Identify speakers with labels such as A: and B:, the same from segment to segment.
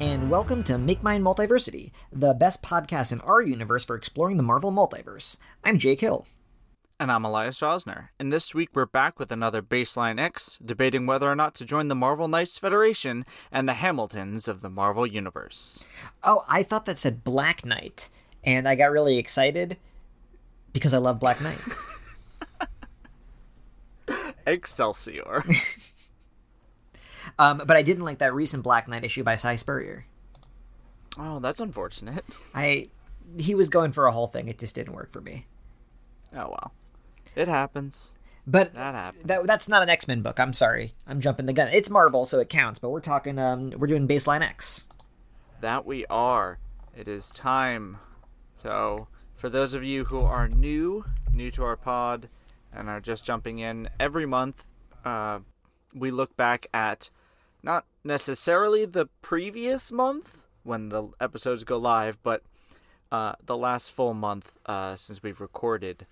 A: and welcome to Make Mine Multiversity, the best podcast in our universe for exploring the Marvel multiverse. I'm Jake Hill.
B: And I'm Elias Rosner. And this week we're back with another Baseline X, debating whether or not to join the Marvel Knights Federation and the Hamiltons of the Marvel Universe.
A: Oh, I thought that said Black Knight, and I got really excited because I love Black Knight.
B: Excelsior.
A: um, but I didn't like that recent Black Knight issue by Si Spurrier.
B: Oh, that's unfortunate.
A: I he was going for a whole thing. It just didn't work for me.
B: Oh well, it happens.
A: But
B: That happens.
A: that, that's not an X Men book. I'm sorry. I'm jumping the gun. It's Marvel, so it counts. But we're talking. Um, we're doing Baseline X.
B: That we are. It is time. So, for those of you who are new, new to our pod, and are just jumping in, every month uh, we look back at not necessarily the previous month when the episodes go live, but uh, the last full month uh, since we've recorded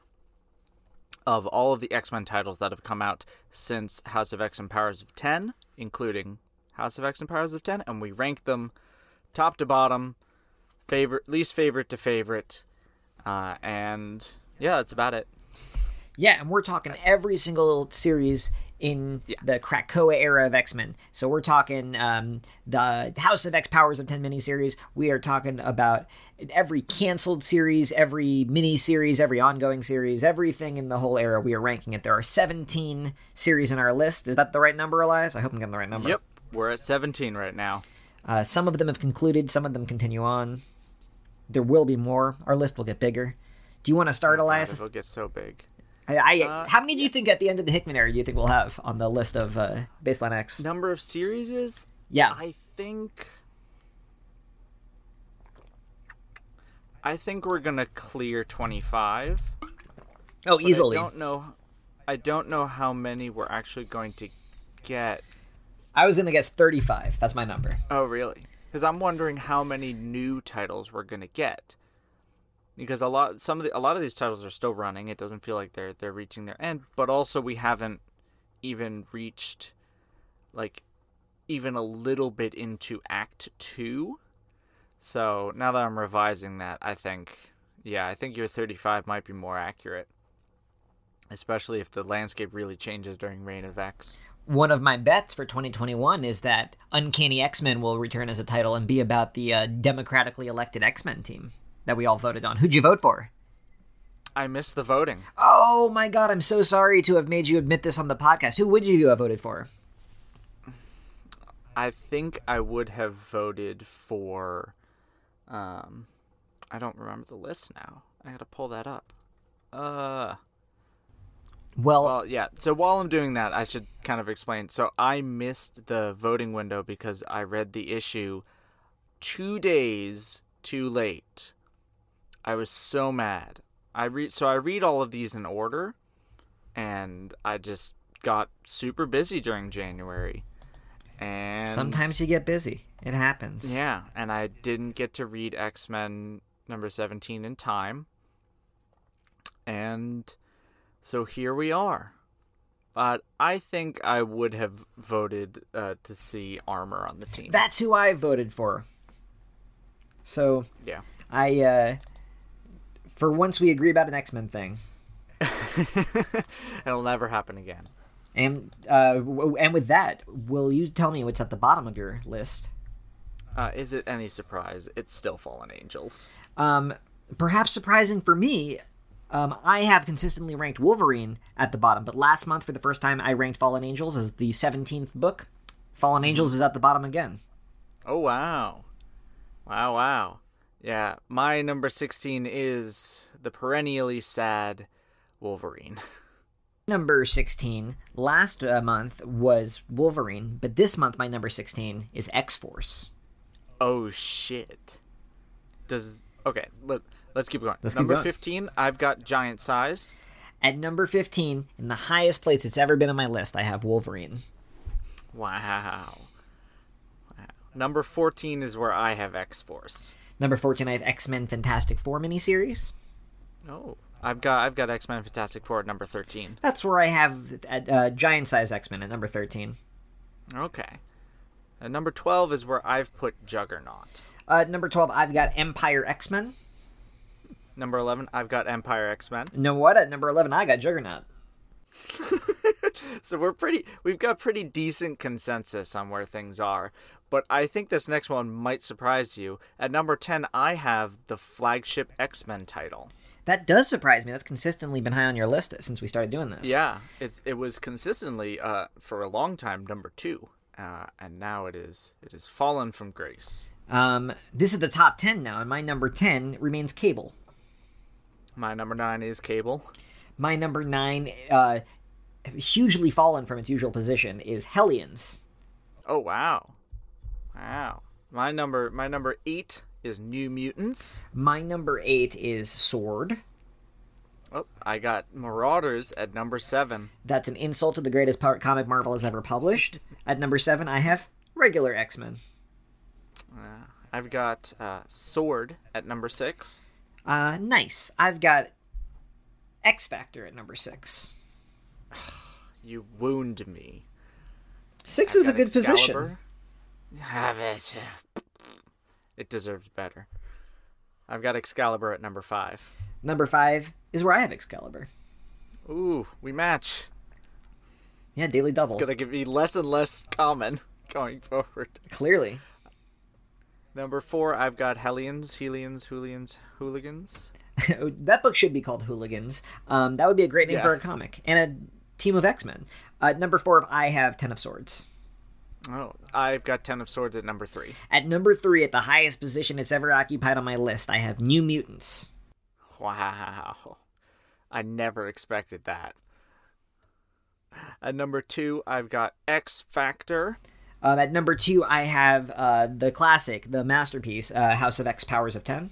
B: of all of the X Men titles that have come out since House of X and Powers of 10, including House of X and Powers of 10, and we rank them top to bottom, favorite, least favorite to favorite, uh, and yeah, that's about it.
A: Yeah, and we're talking every single series in
B: Yeah.
A: the Krakoa era of X Men. So we're talking um, the House of X Powers of 10 miniseries. We are talking about every canceled series, every mini series, every ongoing series, everything in the whole era. We are ranking it. There are 17 series in our list. Is that the right number, Elias? I hope I'm getting the right number.
B: Yep, we're at 17 right now.
A: Uh, some of them have concluded, some of them continue on. There will be more. Our list will get bigger. Do you want to start,
B: God,
A: Elias?
B: it'll get so big.
A: I,
B: Uh,
A: how many do you think at the end of the Hickman era do you think we'll have on the list of uh, baseline X?
B: Number of series is
A: Yeah,
B: I think I think we're gonna clear 25.
A: oh,
B: but
A: easily.
B: I don't know. I don't know how many we're actually going to get.
A: I was gonna guess thirty-five. That's my number.
B: Oh, really? Because I'm wondering how many new titles we're gonna get. Because a lot, some of the, a lot of these titles are still running. It doesn't feel like they're they're reaching their end. But also, we haven't even reached, like, even a little bit into Act Two. So now that I'm revising that, I think, yeah, I think your 35 might be more accurate. Especially if the landscape really changes during Reign of X.
A: One of my bets for 2021 is that Uncanny X-Men will return as a title and be about the uh, democratically elected X-Men team that we all voted on. Who'd you vote for?
B: I missed the voting.
A: Oh my god, I'm so sorry to have made you admit this on the podcast. Who would you have voted for?
B: I think I would have voted for. Um, I don't remember the list now. I gotta pull that up. Uh,
A: Well,
B: well, yeah. So while I'm doing that, I should kind of explain. So I missed the voting window because I read the issue two days too late. I was so mad. I read so I read all of these in order, and I just got super busy during January. And
A: sometimes you get busy. It happens.
B: yeah, and I didn't get to read X Men number 17 in time. And so here we are. But I think I would have voted uh, to see Armor on the team.
A: That's who I voted for. So
B: yeah.
A: I, uh, for once, we agree about an X Men thing,
B: It'll never happen again.
A: and uh, w- and with that, will you tell me what's at the bottom of your list?
B: Uh, is it any surprise? It's still Fallen Angels.
A: Um, perhaps surprising for me, um, I have consistently ranked Wolverine at the bottom, but last month, for the first time, I ranked Fallen Angels as the seventeenth book. Fallen Angels is at the bottom again.
B: Oh wow. Wow wow. Yeah, my number 16 is the perennially sad Wolverine.
A: Number sixteen last uh, month was Wolverine, but this month my number sixteen is X Force.
B: Oh shit. Does okay, let, let's keep going.
A: Let's keep
B: number
A: going.
B: 15, I've got giant size.
A: At number fifteen, in the highest place it's ever been on my list, I have Wolverine.
B: Wow. Wow. Number 14 is where I have X-Force.
A: Number fourteen, I have X Men Fantastic Four miniseries.
B: Oh. I've got I've got X-Men Fantastic Four at number 13.
A: That's where I have at, uh, giant size X Men at number thirteen.
B: Okay. And number 12 is where I've put Juggernaut.
A: Uh, number 12, I've got Empire X Men.
B: Number 11, I've got Empire X Men.
A: You know what? At number 11, I got Juggernaut.
B: so we're pretty, we've got pretty decent consensus on where things are. But I think this next one might surprise you. At number 10, I have the flagship X Men title.
A: That does surprise me. That's consistently been high on your list since we started doing this.
B: Yeah, it's it was consistently uh, for a long time number two, uh, and now it is it is fallen from grace.
A: Um, this is the top ten now, and my number ten remains Cable.
B: My number nine is Cable.
A: My number nine, uh, hugely fallen from its usual position, is Hellions.
B: Oh wow, wow. My number my number eight is New Mutants.
A: My number eight is Sword.
B: Oh, I got Marauders at number seven.
A: That's an insult to the greatest comic Marvel has ever published. At number seven, I have regular X Men.
B: Uh, I've got uh, Sword at number six.
A: Uh, nice. I've got X Factor at number six.
B: you wound me.
A: 6 I've is a good Excalibur.
B: position. Have it. It deserves better. I've got Excalibur at number five.
A: Number five is where I have Excalibur.
B: Ooh, we match.
A: Yeah, daily double.
B: It's gonna be less and less common going forward.
A: Clearly.
B: Number four, I've got Hellions, Hellions, Hooligans, Hooligans.
A: that book should be called Hooligans. Um, that would be a great name yeah. for a comic and a team of X Men. Uh, number four, I have Ten of Swords.
B: Oh, I've got Ten of Swords at number three.
A: At number three, at the highest position it's ever occupied on my list, I have New Mutants.
B: Wow. I never expected that. At number two, I've got X Factor.
A: Um, at number two, I have uh, the classic, the masterpiece, uh, House of X Powers of Ten.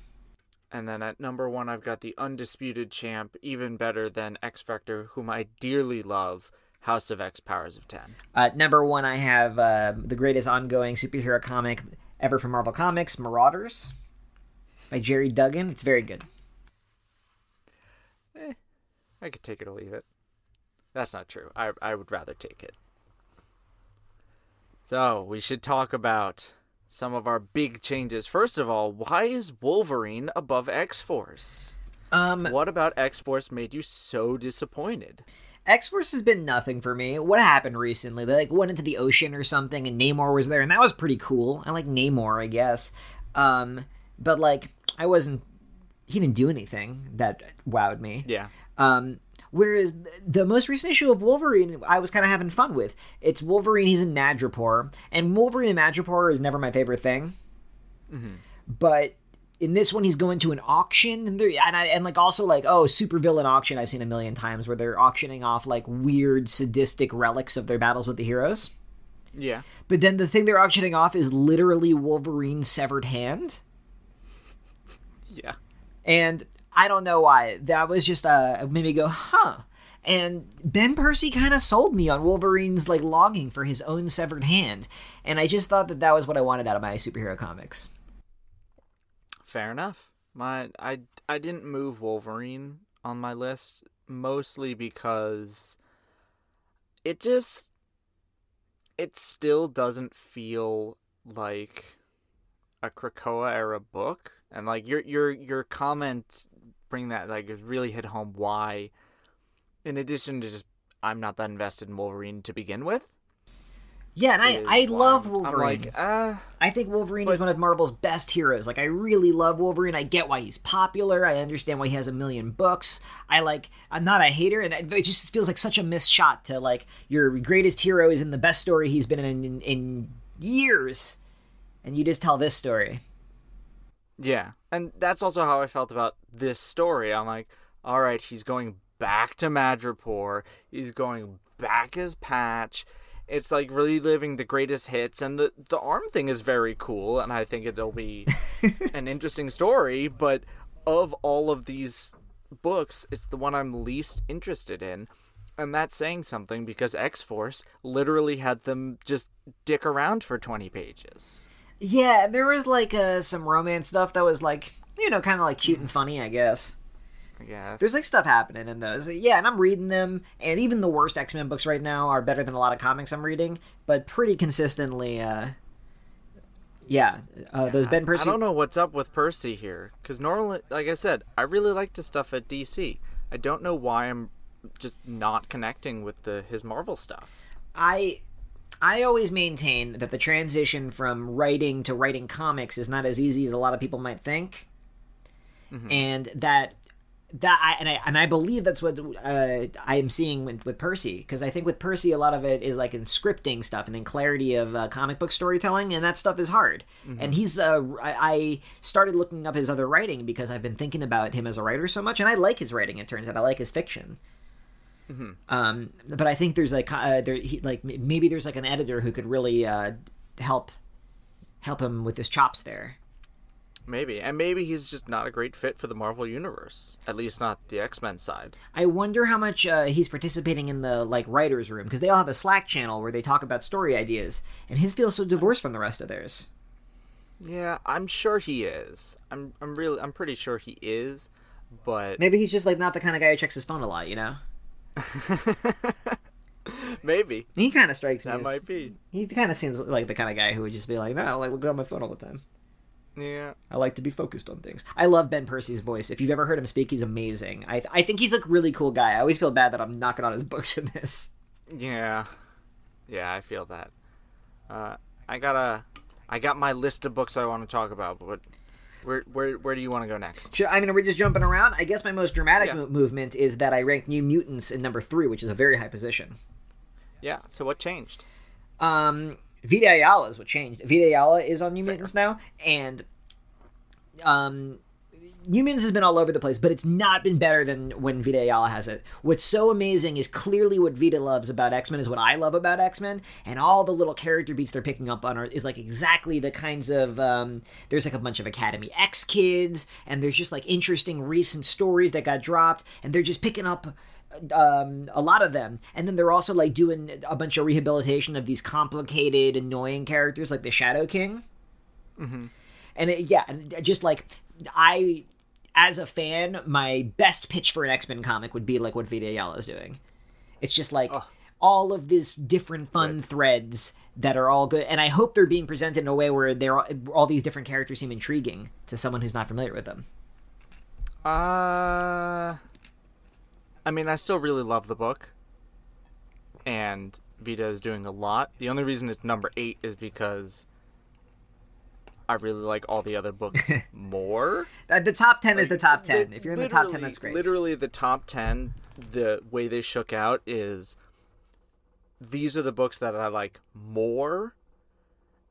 B: And then at number one, I've got the undisputed champ, even better than X Factor, whom I dearly love, House of X Powers of 10.
A: Uh, number one, I have uh, the greatest ongoing superhero comic ever from Marvel Comics, Marauders by Gerry Duggan. It's very good.
B: Eh, I could take it or leave it. That's not true. I, I would rather take it. So, we should talk about some of our big changes. First of all, why is Wolverine above X Force? Um, what about X Force made you so disappointed?
A: X Force has been nothing for me. What happened recently? They like went into the ocean or something, and Namor was there, and that was pretty cool. I like Namor, I guess. Um, but like, I wasn't. He didn't do anything that wowed me.
B: Yeah.
A: Um, whereas the most recent issue of Wolverine, I was kind of having fun with. It's Wolverine. He's in Madripoor, and Wolverine in Madripoor is never my favorite thing. Mm-hmm. But in this one he's going to an auction and, and, I, and like also like oh super villain auction i've seen a million times where they're auctioning off like weird sadistic relics of their battles with the heroes
B: yeah
A: but then the thing they're auctioning off is literally wolverine's severed hand
B: yeah
A: and i don't know why that was just uh made me go huh and Ben Percy kind of sold me on Wolverine's like longing for his own severed hand, and I just thought that that was what I wanted out of my superhero comics.
B: Fair enough. My I I didn't move Wolverine on my list mostly because it just it still doesn't feel like a Krakoa era book and like your your your comment bring that like really hit home why in addition to just I'm not that invested in Wolverine to begin with
A: yeah, and I, I love Wolverine. Like, uh, I think Wolverine but, is one of Marvel's best heroes. Like, I really love Wolverine. I get why he's popular. I understand why he has a million books. I like. I'm not a hater, and it just feels like such a missed shot to like your greatest hero is in the best story he's been in in, in years, and you just tell this story.
B: Yeah, and that's also how I felt about this story. I'm like, all right, he's going back to Madripoor. He's going back as Patch it's like reliving the greatest hits, and the the arm thing is very cool, and I think it'll be an interesting story. But of all of these books, it's the one I'm least interested in. And that's saying something because X Force literally had them just dick around for 20 pages.
A: Yeah, there was like uh, some romance stuff that was like, you know, kind of like cute and funny, I guess.
B: Yeah.
A: There's like stuff happening in those. Yeah, and I'm reading them, and even the worst X Men books right now are better than a lot of comics I'm reading, but pretty consistently, uh, Yeah, uh, those Ben Percy.
B: I don't know what's up with Percy here, because normally, like I said, I really like the stuff at DC. I don't know why I'm just not connecting with the his Marvel stuff.
A: I I always maintain that the transition from writing to writing comics is not as easy as a lot of people might think,
B: Mm-hmm.
A: and that that I and I and I believe that's what uh, I am seeing with, with Percy because I think with Percy a lot of it is like in scripting stuff and in clarity of uh, comic book storytelling, and that stuff is hard.
B: Mm-hmm.
A: And he's uh, I, I started looking up his other writing because I've been thinking about him as a writer so much, and I like his writing. It turns out I like his fiction.
B: Mm-hmm.
A: Um, but I think there's like uh, there he, like maybe there's like an editor who could really uh, help help him with his chops there.
B: Maybe, and maybe he's just not a great fit for the Marvel universe. At least not the X Men side.
A: I wonder how much uh, he's participating in the like writers' room because they all have a Slack channel where they talk about story ideas, and his feels so divorced from the rest of theirs.
B: Yeah, I'm sure he is. I'm I'm really I'm pretty sure he is, but
A: Maybe he's just like not the kind of guy who checks his phone a lot, you know.
B: maybe
A: He kind of strikes me.
B: that
A: as-
B: might be.
A: He kind of seems like the kind of guy who would just be like, "No, like looking at my phone all the time.
B: Yeah.
A: I like to be focused on things." I love Ben Percy's voice. If you've ever heard him speak, he's amazing. I I think he's a really cool guy. I always feel bad that I'm knocking on his books in this.
B: Yeah, yeah, I feel that. Uh, I got a, I got my list of books I want to talk about, but where where where do you want to go next?
A: I mean, we're just jumping around. I guess my most dramatic
B: Yeah.
A: mo- movement is that I ranked New Mutants in number three, which is a very high position.
B: Yeah. So what changed?
A: Um, Vita Ayala is what changed. Vita Ayala is on New Mutants now, and um, New Mutants has been all over the place, but it's not been better than when Vita Ayala has it. What's so amazing is clearly what Vita loves about X Men is what I love about X Men, and all the little character beats they're picking up on are, is like exactly the kinds of. Um, there's like a bunch of Academy X kids, and there's just like interesting recent stories that got dropped, and they're just picking up um, a lot of them, and then they're also like doing a bunch of rehabilitation of these complicated, annoying characters like the Shadow King. Mm-hmm. And it, yeah, and just like I, as a fan, my best pitch for an X Men comic would be like what Vita Ayala is doing. It's just like all of these different fun threads that are all good, and I hope they're being presented in a way where they're all, all these different characters seem intriguing to someone who's not familiar with them.
B: Uh, I mean, I still really love the book, and Vita is doing a lot. The only reason it's number eight is because I really like all the other books more.
A: Uh, The top ten is the top ten.
B: Li-
A: If you're in the top ten, that's great.
B: Literally, the top ten. The way they shook out is these are the books that I like more,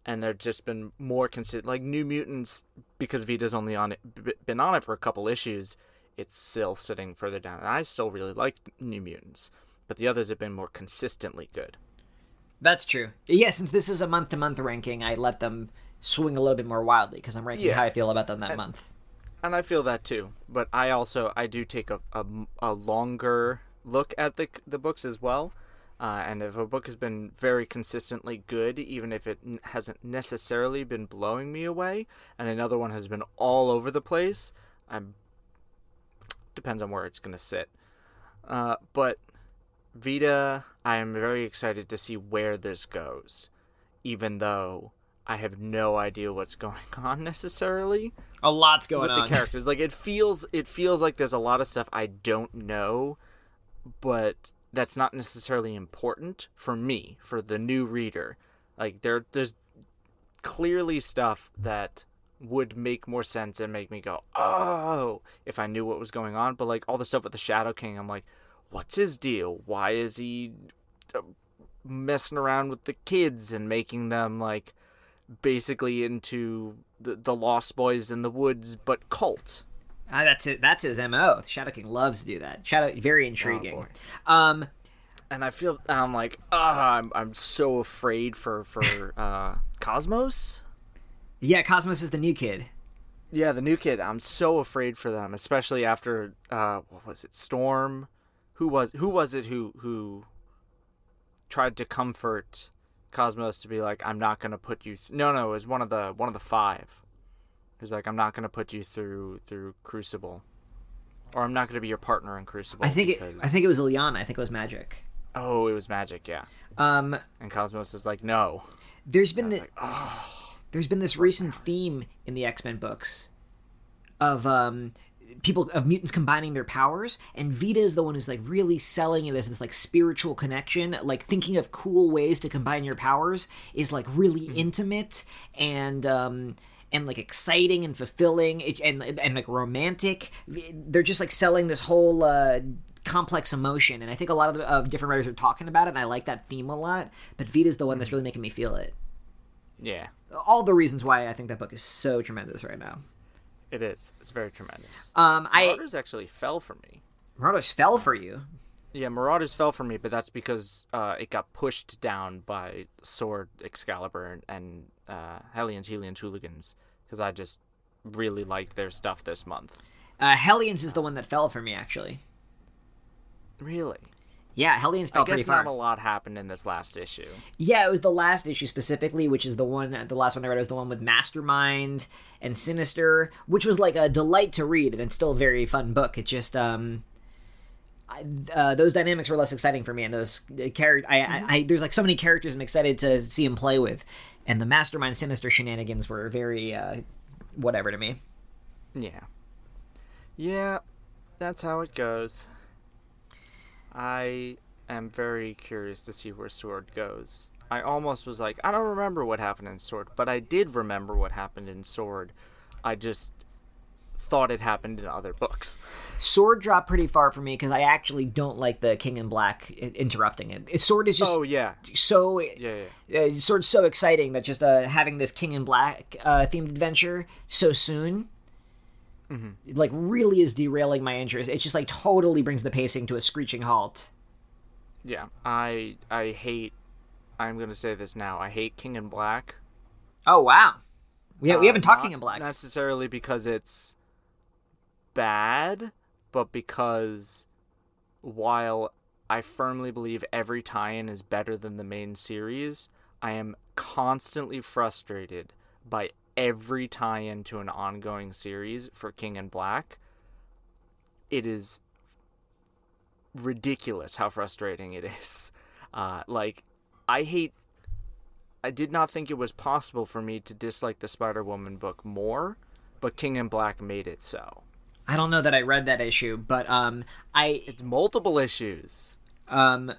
B: and they've just been more consistent. Like New Mutants, because Vita's only on it, been on it for a couple issues. It's still sitting further down, and I still really like New Mutants, but the others have been more consistently good.
A: That's true. Yeah, since this is a month to month ranking, I let them swing a little bit more wildly because I'm ranking
B: Yeah.
A: how I feel about them that month.
B: and I feel that too. But I also I do take a, a, a longer look at the the books as well. Uh, and if a book has been very consistently good, even if it n- hasn't necessarily been blowing me away, and another one has been all over the place, I'm depends on where it's gonna sit. Uh, but Vita, I am very excited to see where this goes, even though I have no idea what's going on necessarily
A: A lot's going on.
B: with the characters. Like it feels it feels like there's a lot of stuff I don't know, but that's not necessarily important for me, for the new reader. Like there there's clearly stuff that would make more sense and make me go, "Oh," if I knew what was going on, but like all the stuff with the Shadow King, I'm like, "What's his deal? Why is he uh, messing around with the kids and making them like basically into the, the Lost Boys in the Woods, but cult.
A: Ah, that's it. That's his mo. Shadow King loves to do that. Shadow, very intriguing.
B: boy.
A: um,
B: And I feel I'm like, ah, I'm, I'm so afraid for for uh, Cosmos.
A: yeah, Cosmos is the new kid.
B: Yeah, the new kid. I'm so afraid for them, especially after uh, what was it, Storm? Who was who was it who who tried to comfort Cosmos to be like, I'm not gonna put you. Th-. No, no, it was one of the one of the five. Who's like, I'm not gonna put you through through Crucible, or I'm not gonna be your partner in Crucible.
A: I think it. I think it was Illyana. I think it was Magic.
B: Oh, it was magic, yeah.
A: Um,
B: And Cosmos is like, no.
A: there's been the,
B: Like, oh,
A: there's been this recent theme in the X-Men books of um people of mutants combining their powers and Vita is the one who's like really selling it as this like spiritual connection like thinking of cool ways to combine your powers is like really mm-hmm. intimate and um and like exciting and fulfilling and and like romantic they're just like selling this whole uh complex emotion and i think a lot of, the, of different writers are talking about it and i like that theme a lot but vita's the one that's mm-hmm. really making me feel it
B: yeah
A: all the reasons why i think that book is so tremendous right now
B: it is. It's very tremendous.
A: Um, I
B: Marauders actually fell for me.
A: Marauders fell for you.
B: Yeah, Marauders fell for me, but that's because uh, it got pushed down by Sword Excalibur and, uh, Hellions, Hellions, Hooligans, because I just really liked their stuff this month.
A: Uh, Hellions is the one that fell for me, actually.
B: Really?
A: Yeah, Hellions fell
B: I guess
A: pretty far.
B: not a lot happened in this last issue.
A: Yeah, it was the last issue specifically, which is the one, the last one I read was the one with Mastermind and Sinister, which was like a delight to read, and it's still a very fun book. It just, um, I, uh, those dynamics were less exciting for me, and those uh, characters, I, mm-hmm. I, I, there's like so many characters I'm excited to see him play with, and the Mastermind Sinister shenanigans were very, uh, whatever to me.
B: Yeah, yeah, that's how it goes. I am very curious to see where Sword goes. I almost was like, I don't remember what happened in Sword, but I did remember what happened in Sword. I just thought it happened in other books.
A: Sword dropped pretty far for me because I actually don't like the King in Black interrupting it. Sword is just
B: oh yeah
A: so
B: yeah, yeah. Uh,
A: Sword's so exciting that just uh, having this King in Black uh, themed adventure so soon. Mm-hmm. Like really is derailing my interest. It just like totally brings the pacing to a screeching halt.
B: Yeah, I I hate. I'm gonna say this now. I hate King in Black.
A: Oh wow, we ha- we haven't uh, talked King in Black
B: necessarily because it's bad, but because while I firmly believe every tie-in is better than the main series, I am constantly frustrated by every tie-in to an ongoing series for King and Black. It is ridiculous how frustrating it is. Uh, like, I hate. I did not think it was possible for me to dislike the Spider Woman book more, but King and Black made it so.
A: I don't know that I read that issue, but um, I
B: it's multiple issues.
A: Um,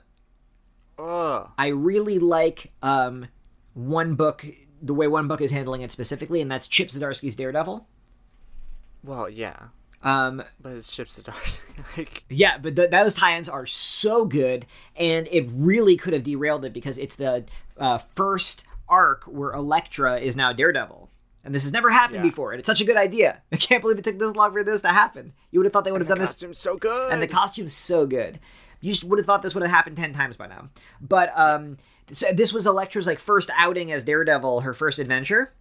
B: Ugh.
A: I really like um one book the way one book is handling it specifically, and that's Chip Zdarsky's Daredevil.
B: Well, yeah.
A: Um,
B: but it's Chip Zdarsky. like,
A: yeah, but th- those tie-ins are so good, and it really could have derailed it because it's the uh, first arc where Elektra is now Daredevil. And this has never happened yeah. before, and it's such a good idea. I can't believe it took this long for this to happen. You would have thought they would have
B: done
A: this.
B: Costume's so good,
A: and the costume's so good. You would have thought this would have happened ten times by now. But um, so this was Elektra's like first outing as Daredevil, her first adventure.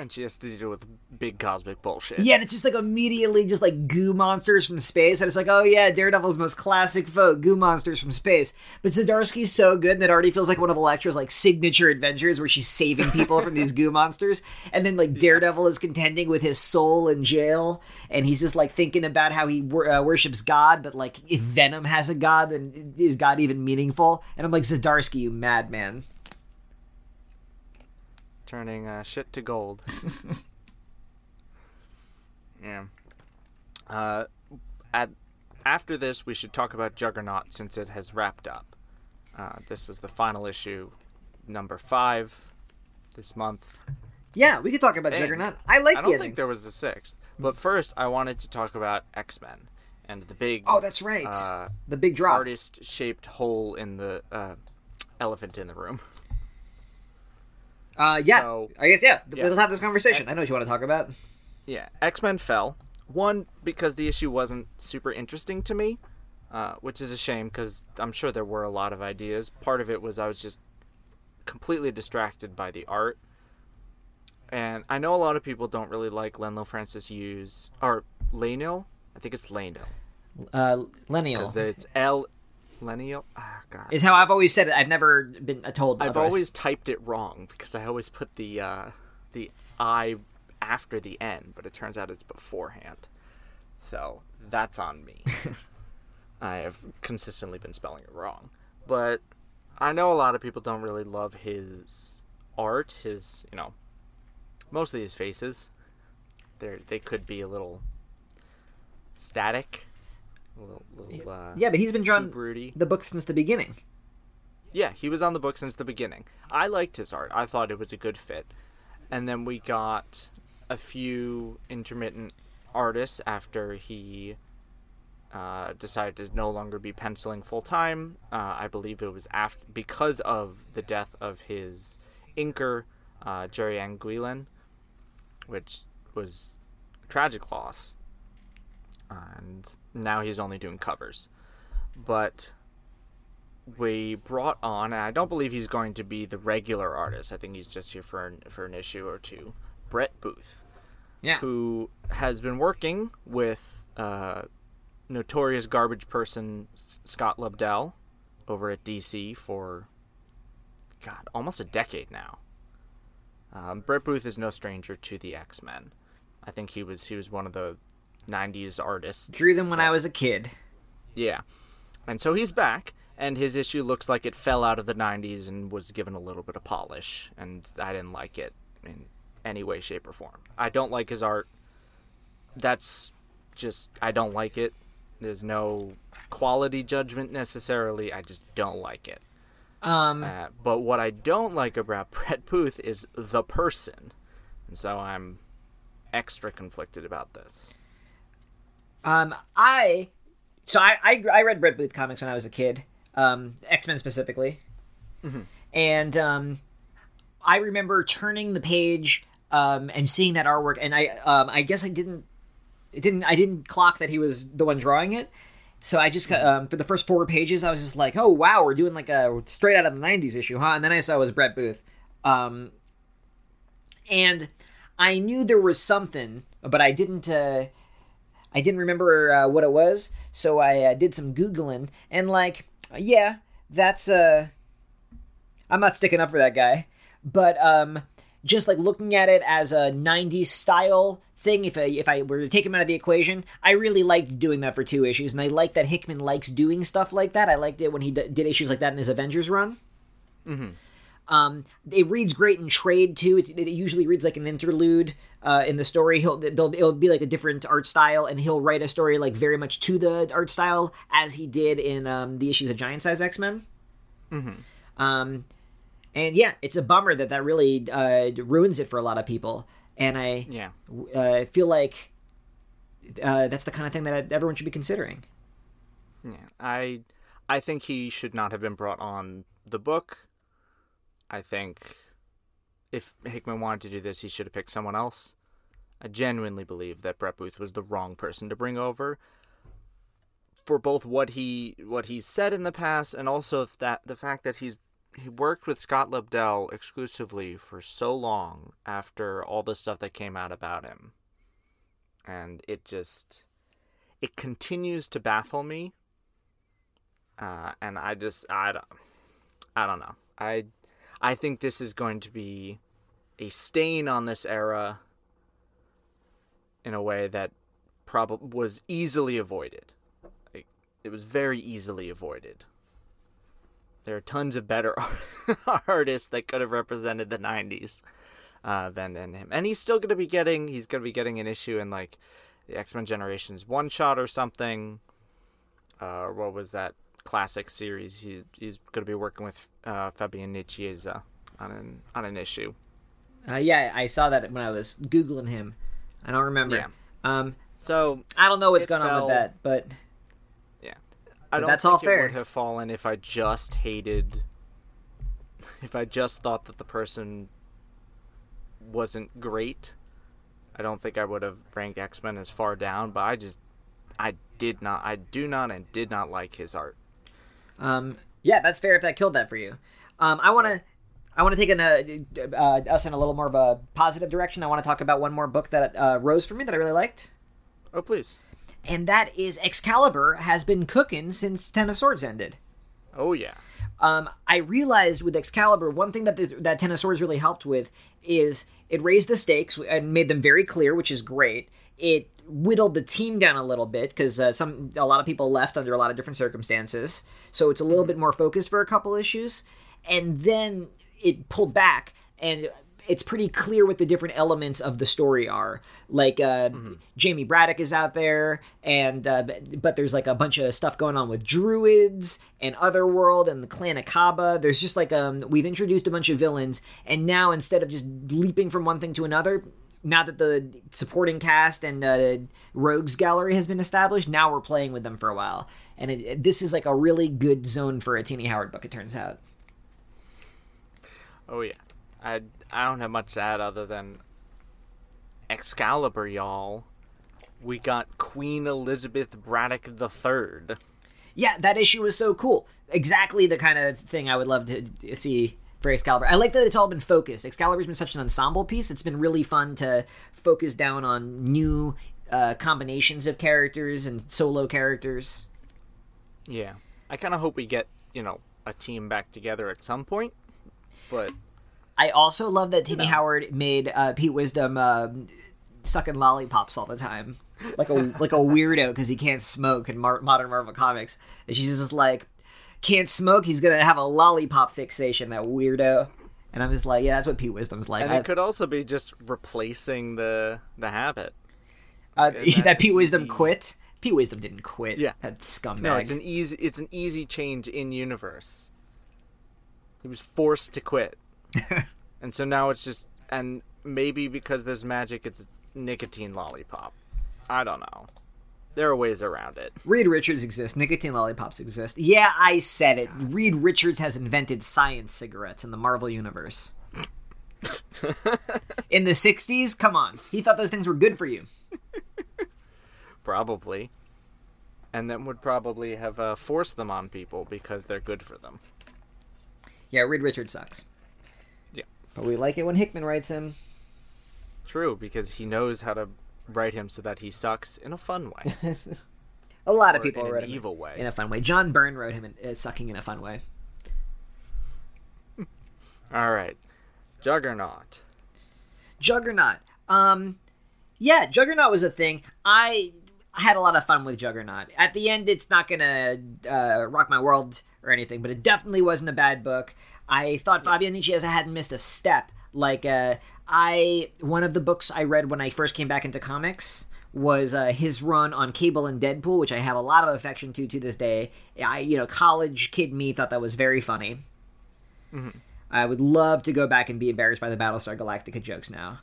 B: And she has to deal with big cosmic bullshit.
A: Yeah, and it's just like immediately just like goo monsters from space. And it's like, oh yeah, Daredevil's most classic foe, goo monsters from space. But Zdarsky's so good that it already feels like one of Elektra's like signature adventures where she's saving people from these goo monsters. And then like Daredevil is contending with his soul in jail. And he's just like thinking about how he wor- uh, worships God. But like if Venom has a God, then is God even meaningful? And I'm like, Zdarsky, you madman
B: turning uh, shit to gold. yeah. Uh, at after this, we should talk about Juggernaut since it has wrapped up. Uh, this was the final issue, number five, this month.
A: Yeah, we could talk about and Juggernaut. I like.
B: I don't think there was a sixth, but first I wanted to talk about X Men and the big.
A: Oh, that's right.
B: Uh,
A: the big drop.
B: Artist-shaped hole in the uh, elephant in the room.
A: Uh, yeah, so, I guess yeah. yeah. We'll have this conversation. I know what you want to talk about.
B: Yeah, X Men fell. One because the issue wasn't super interesting to me, uh, which is a shame because I'm sure there were a lot of ideas. Part of it was I was just completely distracted by the art, and I know a lot of people don't really like Lenlo Francis Yu's or Lano. I think it's Lano.
A: Uh, Lennial.
B: Because it's L Lennial. Ah, God.
A: Is how I've always said it. I've never been told.
B: I've always typed it wrong because I always put the uh, the I after the N, but it turns out it's beforehand. So that's on me. I have consistently been spelling it wrong, but I know a lot of people don't really love his art, his you know, mostly his faces. They they could be a little static, little, little uh,
A: Yeah, but he's been drawing
B: broody.
A: the book since the beginning.
B: Yeah, he was on the book since the beginning. I liked his art. I thought it was a good fit. And then we got a few intermittent artists after he uh, decided to no longer be penciling full time. Uh, I believe it was after because of the death of his inker, uh, Gerry Alanguilan, which was a tragic loss. And now he's only doing covers. But we brought on, and I don't believe he's going to be the regular artist. I think he's just here for an, for an issue or two. Brett Booth,
A: Yeah.
B: who has been working with uh, notorious garbage person Scott Lobdell over at DC for God, almost a decade now. Um, Brett Booth is no stranger to the X Men. I think he was he was one of the '90s artists.
A: Drew them when I was a kid.
B: yeah. And so he's back, and his issue looks like it fell out of the 90s and was given a little bit of polish, and I didn't like it in any way, shape, or form. I don't like his art. That's just, I don't like it. There's no quality judgment necessarily. I just don't like it.
A: Um,
B: Uh, but what I don't like about Brett Booth is the person. And so I'm extra conflicted about this.
A: Um, I, so I, I, I read Brett Booth comics when I was a kid, um, X Men specifically, and um, I remember turning the page um, and seeing that artwork, and I, um, I guess I didn't, it didn't, I didn't clock that he was the one drawing it. So I just got, um, for the first four pages, I was just like, "Oh wow, we're doing like a straight out of the '90s issue, huh?" And then I saw it was Brett Booth, um, and I knew there was something, but I didn't. Uh, I didn't remember uh, what it was, so I uh, did some googling, and like, yeah, that's uh, I'm not sticking up for that guy, but um, just like looking at it as a '90s style thing, if I if I were to take him out of the equation, I really liked doing that for two issues, and I like that Hickman likes doing stuff like that. I liked it when he d- did issues like that in his Avengers run. Um, it reads great in trade too. It, it usually reads like an interlude uh, in the story. He'll they'll, it'll be like a different art style, and he'll write a story like very much to the art style as he did in um, the issues of Giant Size X Men. Um, and yeah, it's a bummer that that really uh, ruins it for a lot of people. And I
B: Yeah.
A: uh, feel like uh, that's the kind of thing that everyone should be considering.
B: Yeah, I I think he should not have been brought on the book. I think if Hickman wanted to do this, he should have picked someone else. I genuinely believe that Brett Booth was the wrong person to bring over for both what he what he's said in the past and also that the fact that he's he worked with Scott Lobdell exclusively for so long after all the stuff that came out about him. And it just it continues to baffle me uh, and I just I don't I don't know. I I think this is going to be a stain on this era in a way that probably was easily avoided. It was very easily avoided. There are tons of better artists that could have represented the '90s uh, than than him, and he's still going to be getting he's going to be getting an issue in like the X Men Generations one shot or something. Uh, what was that classic series? He, he's going to be working with uh, Fabian Nicieza on an on an issue.
A: Uh, yeah, I saw that when I was googling him. I don't remember.
B: Yeah.
A: Um,
B: So
A: I don't know what's going on with that, but
B: yeah, I don't
A: that's
B: think
A: all
B: it
A: fair.
B: would have fallen if I just hated. If I just thought that the person wasn't great, I don't think I would have ranked X Men as far down. But I just, I did not, I do not, and did not like his art.
A: Um, yeah, that's fair if that killed that for you. Um, I want to, I want to take an, uh, uh, us in a little more of a positive direction. I want to talk about one more book that uh, rose for me that I really liked,
B: Oh please.
A: and that is Excalibur has been cooking since Ten of Swords ended.
B: Oh yeah.
A: Um, I realized with Excalibur, one thing that the, that Ten of Swords really helped with is it raised the stakes and made them very clear, which is great. It whittled the team down a little bit because uh, some a lot of people left under a lot of different circumstances, so it's a little bit more focused for a couple issues, and then it pulled back and it's pretty clear what the different elements of the story are. Like uh, Jamie Braddock is out there, and uh, but, but there's like a bunch of stuff going on with druids and Otherworld and the Clan Akkaba. There's just like um we've introduced a bunch of villains, and now instead of just leaping from one thing to another. Now that the supporting cast and uh, rogues gallery has been established, now we're playing with them for a while, and it, it- this is like a really good zone for a Tini Howard book. It turns out.
B: Oh yeah, I I don't have much to add other than Excalibur, y'all. We got Queen Elizabeth Braddock III.
A: Yeah, that issue was so cool. Exactly the kind of thing I would love to to see for Excalibur. I like that it's all been focused. Excalibur's been such an ensemble piece. It's been really fun to focus down on new uh, combinations of characters and solo characters.
B: Yeah, I kind of hope we get you know a team back together at some point, but
A: I also love that Tini Howard made uh, Pete Wisdom uh, sucking lollipops all the time, like a like a weirdo because he can't smoke in Mar- modern Marvel comics, and she's just like, can't smoke. He's gonna have a lollipop fixation. That weirdo. And I'm just like, yeah, that's what Pete Wisdom's like.
B: and
A: I-
B: it could also be just replacing the the habit.
A: uh, that Pete Wisdom
B: easy.
A: quit. Pete Wisdom didn't quit.
B: Yeah.
A: that scumbag.
B: No, it's an easy it's an easy change in universe. He was forced to quit. and so now it's just and maybe because there's magic it's nicotine lollipop. I don't know. There are ways around it.
A: Reed Richards exists. Nicotine lollipops exist. Yeah, I said it. Reed Richards has invented science cigarettes in the Marvel universe. in the '60s, come on, he thought those things were good for you.
B: Probably. And then would probably have uh, forced them on people because they're good for them.
A: Yeah, Reed Richards sucks.
B: Yeah.
A: But we like it when Hickman writes him.
B: True, because he knows how to write him so that he sucks in a fun way.
A: A lot of people
B: in an
A: him
B: evil way.
A: in a fun way. John Byrne wrote him in, uh, sucking in a fun way.
B: All right. Juggernaut.
A: Juggernaut. Um, yeah, Juggernaut was a thing. I had a lot of fun with Juggernaut. At the end, it's not gonna uh, rock my world or anything, but it definitely wasn't a bad book. I thought Fabian Nicieza hadn't missed a step. Like, uh, I one of the books I read when I first came back into comics was uh, his run on Cable and Deadpool, which I have a lot of affection to to this day. I, you know, college kid me thought that was very funny. I would love to go back and be embarrassed by the Battlestar Galactica jokes now.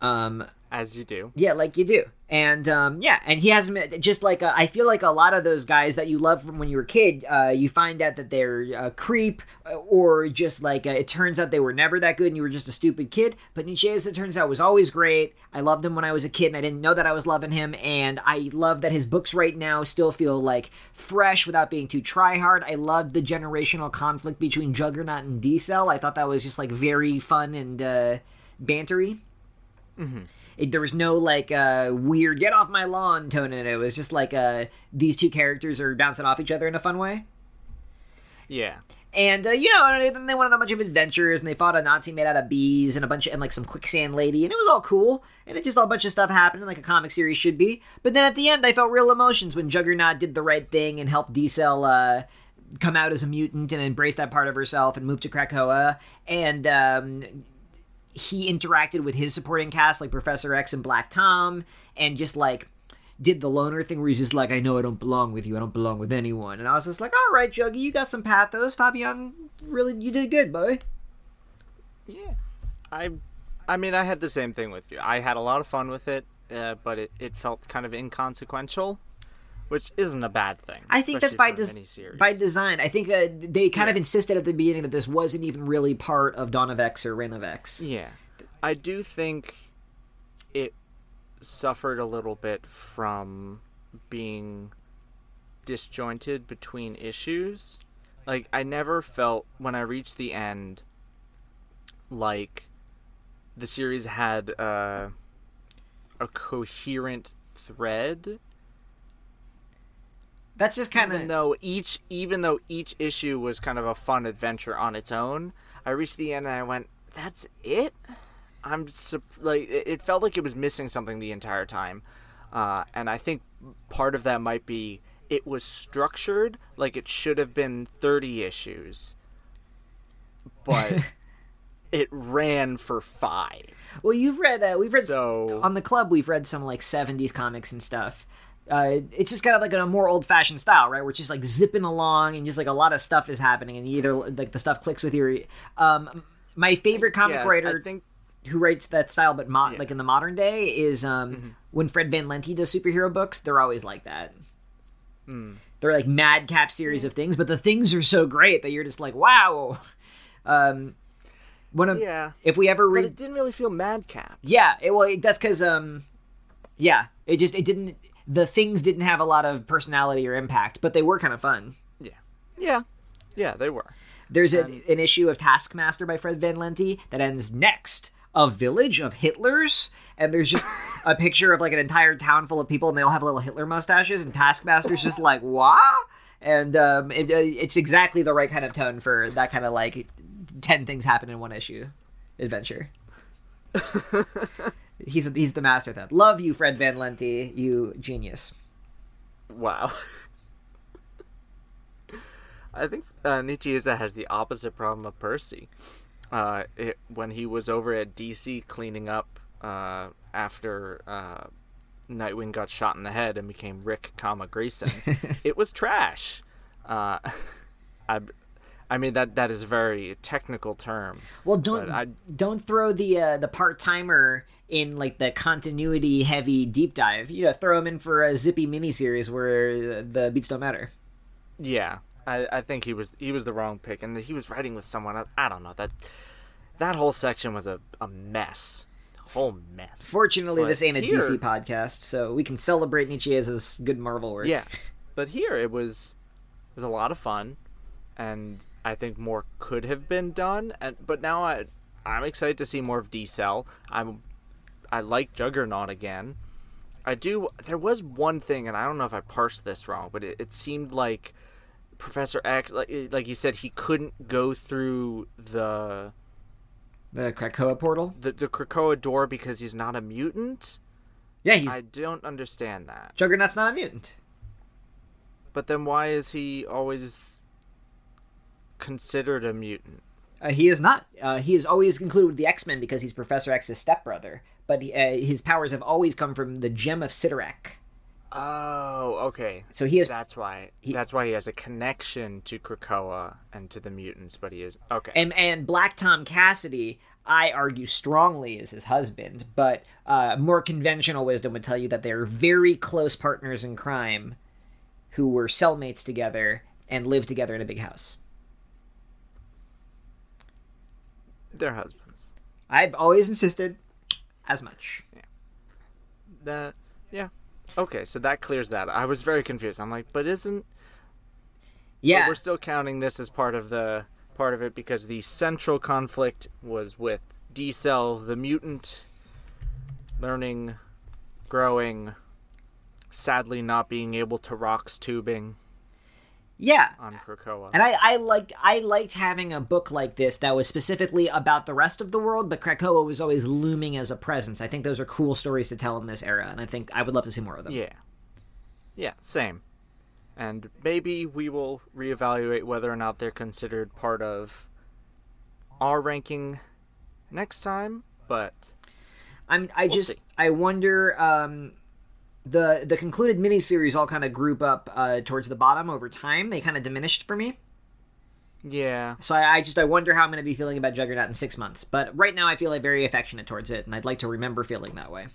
A: Um,
B: As you do.
A: yeah, like you do, and um, yeah, and he hasn't just like uh, I feel like a lot of those guys that you love from when you were a kid, uh, you find out that they're a creep, uh, or just like uh, it turns out they were never that good, and you were just a stupid kid. But Nicieza, as it turns out, was always great. I loved him when I was a kid, and I didn't know that I was loving him. And I love that his books right now still feel like fresh without being too try hard. I loved the generational conflict between Juggernaut and D-Cel. I thought that was just like very fun and uh, bantery. It, there was no like uh, weird "get off my lawn" tone in it. It was just like uh, these two characters are bouncing off each other in a fun way.
B: Yeah.
A: And uh, you know, then they went on a bunch of adventures, and they fought a Nazi made out of bees, and a bunch of and like some quicksand lady, and it was all cool. And it just all a bunch of stuff happened, like a comic series should be. But then at the end, I felt real emotions when Juggernaut did the right thing and helped D-Cel uh, come out as a mutant and embrace that part of herself and move to Krakoa. And um, he interacted with his supporting cast like Professor X and Black Tom, and just like did the loner thing where he's just like, I know I don't belong with you, I don't belong with anyone. And I was just like, all right, Juggy, you got some pathos. Fabian, really, you did good, boy.
B: Yeah. I I mean, I had the same thing with you. I had a lot of fun with it, uh, but it, it felt kind of inconsequential, which isn't a bad thing.
A: I think that's by des- by design. I think uh, they kind of insisted at the beginning that this wasn't even really part of Dawn of X or Reign of X.
B: Yeah. I do think it suffered a little bit from being disjointed between issues. Like I never felt when I reached the end like the series had uh, a coherent thread
A: That's just kind
B: even
A: of
B: though each even though each issue was kind of a fun adventure on its own i reached the end and i went that's it i'm like it it felt like it was missing something the entire time uh, and i think part of that might be it was structured like it should have been 30 issues but it ran for five.
A: Well, you've read uh, we've read
B: So-
A: on the club we've read some like '70s comics and stuff. Uh, it's just kind of like a more old-fashioned style, right? Where it's just like zipping along and just like a lot of stuff is happening, and either like the stuff clicks with your. Um, my favorite comic
B: Yes,
A: writer
B: I think
A: who writes that style, but mo-
B: Yeah. Mm-hmm.
A: like in the modern day, is um, when Fred Van Lente does superhero books. They're always like that.
B: Hmm.
A: They're like madcap series of things, but the things are so great that you're just like, wow. Um, one of
B: yeah,
A: if we ever
B: but
A: read
B: it didn't really feel madcap.
A: yeah, it, well, that's because um, yeah, it just it didn't. The things didn't have a lot of personality or impact, but they were kind of fun.
B: Yeah, yeah, yeah. They were.
A: There's a, an issue of Taskmaster by Fred Van Lente that ends next. A village of Hitlers, and there's just a picture of like an entire town full of people, and they all have little Hitler mustaches, and Taskmaster's just like, "What?" And um, it, uh, it's exactly the right kind of tone for that kind of like ten things happen in one issue adventure. he's he's the master of that. Love you, Fred Van Lente, you genius.
B: Wow. I think uh, has the opposite problem of Percy. Uh, it, when he was over at DC cleaning up uh, after uh, Nightwing got shot in the head and became Rick, comma Grayson, it was trash. Uh, I, I mean that that is a very technical term.
A: Well, don't
B: I-
A: don't throw the uh, the part timer in like the continuity heavy deep dive. You know, throw him in for a zippy miniseries where the beats don't matter.
B: Yeah, I, I think he was he was the wrong pick, and he was writing with someone. else. I don't know that that whole section was a, a mess, a whole mess.
A: Fortunately,
B: But
A: this ain't a
B: here-
A: DC podcast, so we can celebrate Nicieza's good Marvel work.
B: Yeah, but here it was it was a lot of fun, and I think more could have been done. And but now I I'm excited to see more of D-Cel. I'm I like Juggernaut again. I do. There was one thing, and I don't know if I parsed this wrong, but it, it seemed like Professor X, like eh, like you said, he couldn't go through the
A: the Krakoa portal.
B: the, the Krakoa door because he's not a mutant.
A: Yeah, he's
B: I don't understand that.
A: Juggernaut's not a mutant.
B: But then why is he always considered a mutant?
A: Uh, he is not. Uh, he is always included with the X Men because he's Professor X's stepbrother. But uh, his powers have always come from the gem of Cyttorak.
B: Oh, okay.
A: So he is
B: That's why. that's why he has a connection to Krakoa and to the mutants. But he is okay.
A: and and Black Tom Cassidy, I argue strongly is his husband, but uh, more conventional wisdom would tell you that they're very close partners in crime, who were cellmates together and lived together in a big house.
B: They're husbands.
A: I've always insisted as much. Yeah.
B: That yeah. Okay, so that clears that. I was very confused. I'm like, but isn't? but
A: Yeah,
B: we're still counting this as part of the part of it because the central conflict was with D-Cel, the mutant, learning, growing, sadly not being able to rocks tubing
A: yeah.
B: on Krakoa.
A: And I, I like I liked having a book like this that was specifically about the rest of the world, but Krakoa was always looming as a presence. I think those are cool stories to tell in this era, and I think I would love to see more of them.
B: Yeah. Yeah, same. And maybe we will reevaluate whether or not they're considered part of our ranking next time, but
A: I'm I
B: We'll
A: just
B: see.
A: I wonder um the the concluded miniseries all kind of group up uh, towards the bottom over time. They kind of diminished for me.
B: yeah.
A: So I, I just I wonder how I'm going to be feeling about Juggernaut in six months. But right now I feel like very affectionate towards it, and I'd like to remember feeling that way.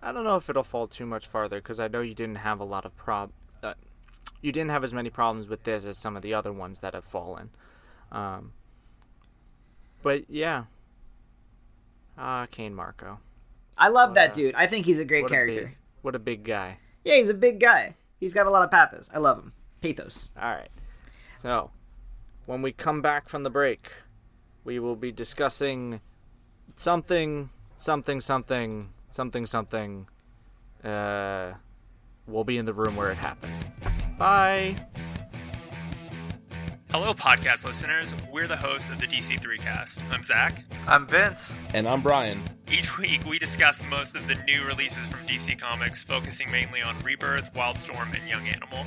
B: I don't know if it'll fall too much farther because I know you didn't have a lot of prob. Uh, you didn't have as many problems with this as some of the other ones that have fallen. Um, but yeah. Ah, Cain Marko.
A: I love that
B: uh,
A: dude. I think he's a great character.
B: A what a big guy.
A: Yeah, he's a big guy. He's got a lot of pathos. I love him. Pathos.
B: All right. So, when we come back from the break, we will be discussing something, something, something, something, something. Uh, we'll be in the room where it happened. Bye.
C: Hello, podcast listeners. We're the hosts of the DC3 cast. I'm Zach.
D: I'm Vince.
E: And I'm Brian.
C: Each week, we discuss most of the new releases from DC Comics, focusing mainly on Rebirth, Wildstorm, and Young Animal.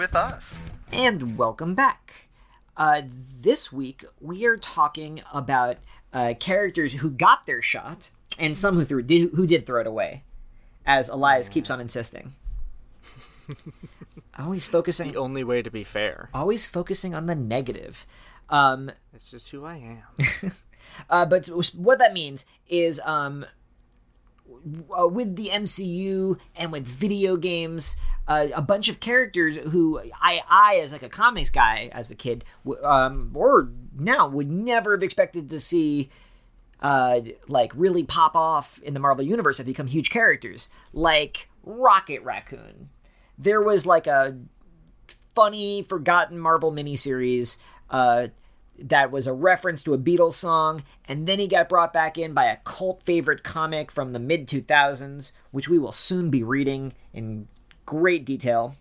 D: with us.
A: And welcome back. Uh, this week we are talking about uh, characters who got their shot and some who threw did, who did throw it away, as Elias keeps on insisting. always focusing,
B: The only way to be fair.
A: always focusing on the negative. Um,
B: It's just who I am.
A: Uh, but what that means is, um, uh, with the MCU and with video games, uh, a bunch of characters who I, I as like a comics guy as a kid, um, or now would never have expected to see, uh, like really pop off in the Marvel universe have become huge characters, like Rocket Raccoon. There was like a funny, forgotten Marvel miniseries uh, that was a reference to a Beatles song, and then he got brought back in by a cult favorite comic from the mid 2000s, which we will soon be reading in great detail.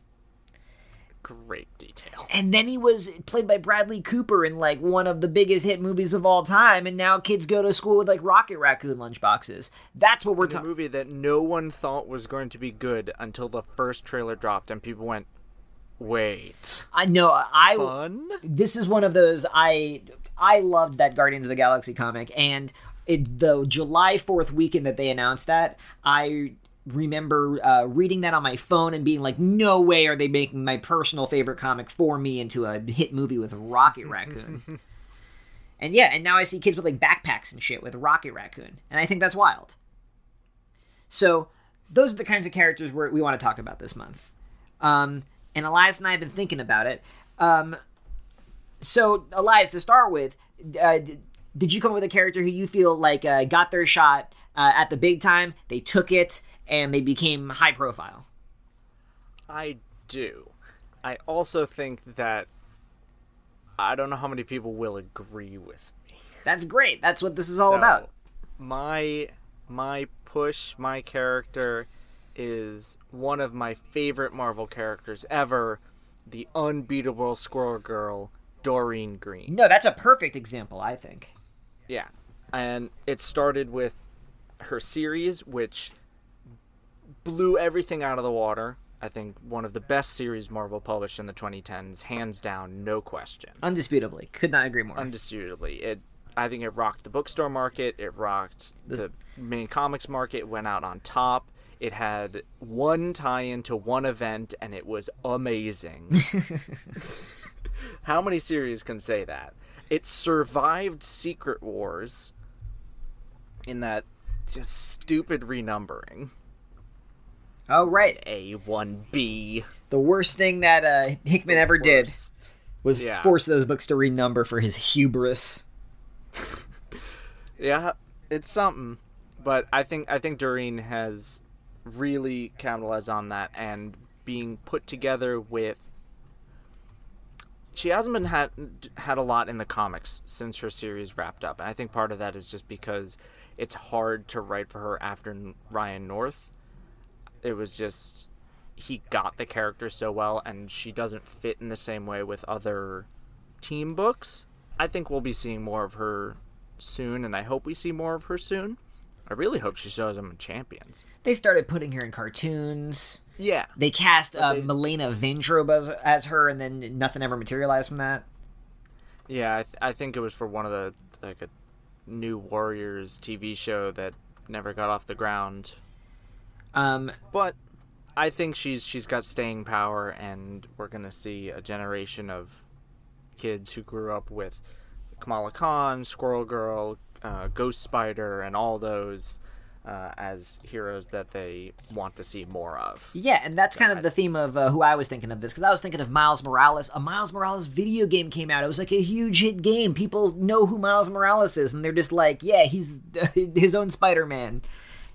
B: Great detail.
A: And then he was played by Bradley Cooper in like one of the biggest hit movies of all time, and now kids go to school with like Rocket Raccoon lunchboxes. That's what we're talking.
B: movie that no one thought was going to be good until the first trailer dropped and people went, wait.
A: I know. I
B: Fun?
A: this is one of those I I loved that Guardians of the Galaxy comic and it, the July 4th weekend that they announced that I remember uh, reading that on my phone and being like no way are they making my personal favorite comic for me into a hit movie with Rocket Raccoon. and yeah, and now I see kids with like backpacks and shit with Rocket Raccoon and I think that's wild. So those are the kinds of characters we're, we want to talk about this month. Um, and Elias and I have been thinking about it. Um, so, Elias, to start with, uh, did you come up with a character who you feel like uh, got their shot uh, at the big time? They took it and they became high profile.
B: I do. I also think that I don't know how many people will agree with me.
A: That's great. That's what this is all
B: So,
A: about.
B: My my push, my character is one of my favorite Marvel characters ever, the unbeatable Squirrel Girl, Doreen Green.
A: No, that's a perfect example, I think.
B: Yeah. And it started with her series, which blew everything out of the water. I think one of the best series Marvel published in the 2010s, hands down, no question.
A: Undisputably. Could not agree more.
B: Undisputably, It I think it rocked the bookstore market, it rocked the main comics market, went out on top. It had one tie-in to one event and it was amazing. How many series can say that? It survived Secret Wars in that just stupid renumbering.
A: oh, right.
B: A1B.
A: The worst thing that uh, Hickman ever did was
B: Yeah.
A: force those books to renumber for his hubris.
B: Yeah, it's something. But I think I think Doreen has really capitalized on that and being put together with. She hasn't been had had a lot in the comics since her series wrapped up, and I think part of that is just because it's hard to write for her after Ryan North. It was just he got the character so well, and she doesn't fit in the same way with other team books. I think we'll be seeing more of her soon, and I hope we see more of her soon. I really hope she shows up in Champions.
A: They started putting her in cartoons.
B: Yeah,
A: They cast uh,
B: they-
A: Milana Vayntrub as, as her, and then nothing ever materialized from that.
B: yeah. I, th- I think it was for one of the like a new Warriors TV show that never got off the ground.
A: Um,
B: But I think she's she's got staying power, and we're gonna see a generation of kids who grew up with Kamala Khan, Squirrel Girl, uh, Ghost Spider, and all those uh, as heroes that they want to see more of.
A: yeah, and that's kind of the theme of uh, who I was thinking of this because I was thinking of Miles Morales. A Miles Morales video game came out. It was like a huge hit game. People know who Miles Morales is, and they're just like, yeah, he's his own Spider Man.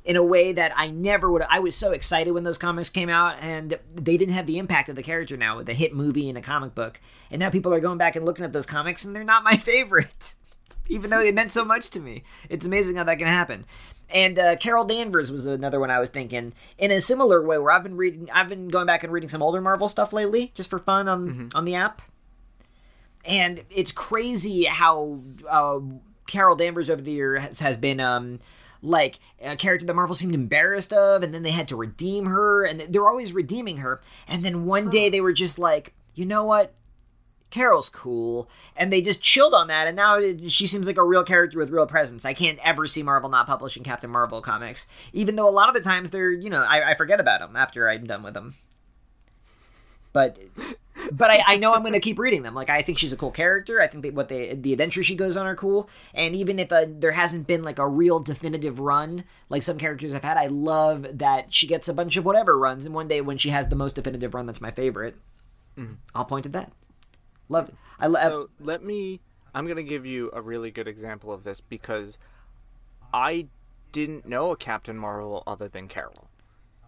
A: in a way that I never would. I was so excited when those comics came out, and they didn't have the impact of the character now with a hit movie and a comic book. And now people are going back and looking at those comics, and they're not my favorite, even though it meant so much to me. It's amazing how that can happen. And uh, Carol Danvers was another one I was thinking in a similar way, where I've been reading, I've been going back and reading some older Marvel stuff lately, just for fun on on the app. And it's crazy how uh, Carol Danvers over the year has, has been um, like a character that Marvel seemed embarrassed of, and then they had to redeem her, and they're always redeeming her. And then one day they were just like, you know what? Carol's cool, and they just chilled on that, and now it, she seems like a real character with real presence. I can't ever see Marvel not publishing Captain Marvel comics, even though a lot of the times they're, you know, I, I forget about them after I'm done with them. But, but I, I know I'm going to keep reading them. Like I think she's a cool character. I think that what they the adventures she goes on are cool. And even if uh, there hasn't been like a real definitive run like some characters have had, I love that she gets a bunch of whatever runs. And one day when she has the most definitive run, that's my favorite. I'll point at that. Love it. I love.
B: So let me. I'm gonna give you a really good example of this because I didn't know a Captain Marvel other than Carol.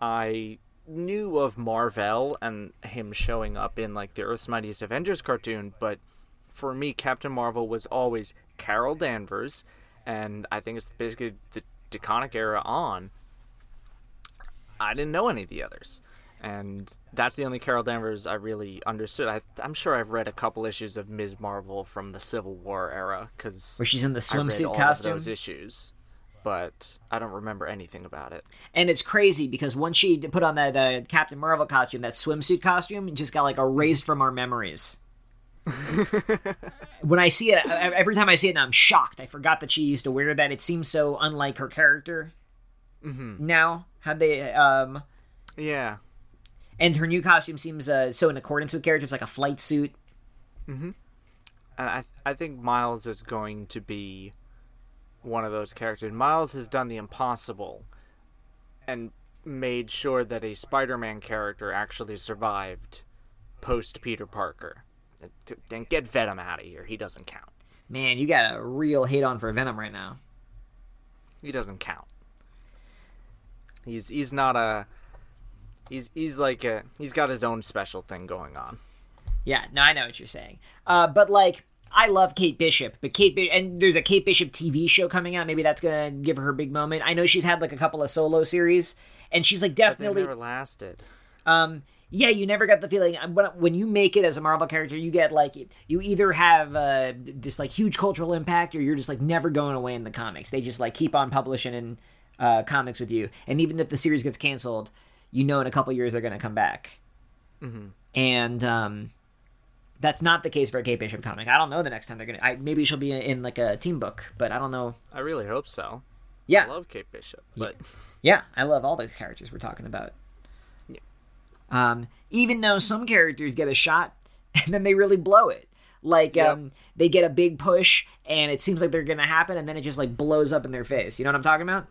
B: I knew of Marvel and him showing up in like the Earth's Mightiest Avengers cartoon, but for me, Captain Marvel was always Carol Danvers, and I think it's basically the DeConnick era on. I didn't know any of the others. And that's the only Carol Danvers I really understood. I, I'm sure I've read a couple issues of Ms. Marvel from the Civil War era because
A: where she's in the swimsuit costume.
B: those issues, but I don't remember anything about it.
A: And it's crazy because once she put on that uh, Captain Marvel costume, that swimsuit costume, it just got like erased from our memories. when I see it, every time I see it, now I'm shocked. I forgot that she used to wear that. It seems so unlike her character. Now, how they um,
B: Yeah,
A: and her new costume seems uh, so in accordance with characters like a flight suit.
B: and I I think Miles is going to be one of those characters. Miles has done the impossible and made sure that a Spider-Man character actually survived post Peter Parker. And get Venom out of here. He doesn't count.
A: Man, you got a real hate on for Venom right now.
B: He doesn't count. He's he's not a he's he's like a he's got his own special thing going on.
A: Yeah, no, I know what you're saying. Uh, but like, I love Kate Bishop, but Kate and there's a Kate Bishop TV show coming out. Maybe that's gonna give her her big moment. I know she's had like a couple of solo series, and she's like definitely.
B: never lasted.
A: Um, yeah, you never got the feeling uh, when when you make it as a Marvel character, you get like you either have uh, this like huge cultural impact, or you're just like never going away in the comics. They just like keep on publishing in uh, comics with you, and even if the series gets canceled, you know in a couple years they're gonna come back.
B: Mm-hmm.
A: And um, that's not the case for a Kate Bishop comic. I don't know the next time they're gonna. Maybe she'll be in, like a team book, but I don't know.
B: I really hope so.
A: Yeah,
B: I love Kate Bishop, but
A: Yeah, I love all the characters we're talking about.
B: Yeah.
A: Um, even though some characters get a shot and then they really blow it. Like
B: Yep.
A: um, they get a big push and it seems like they're gonna happen and then it just like blows up in their face. You know what I'm talking about?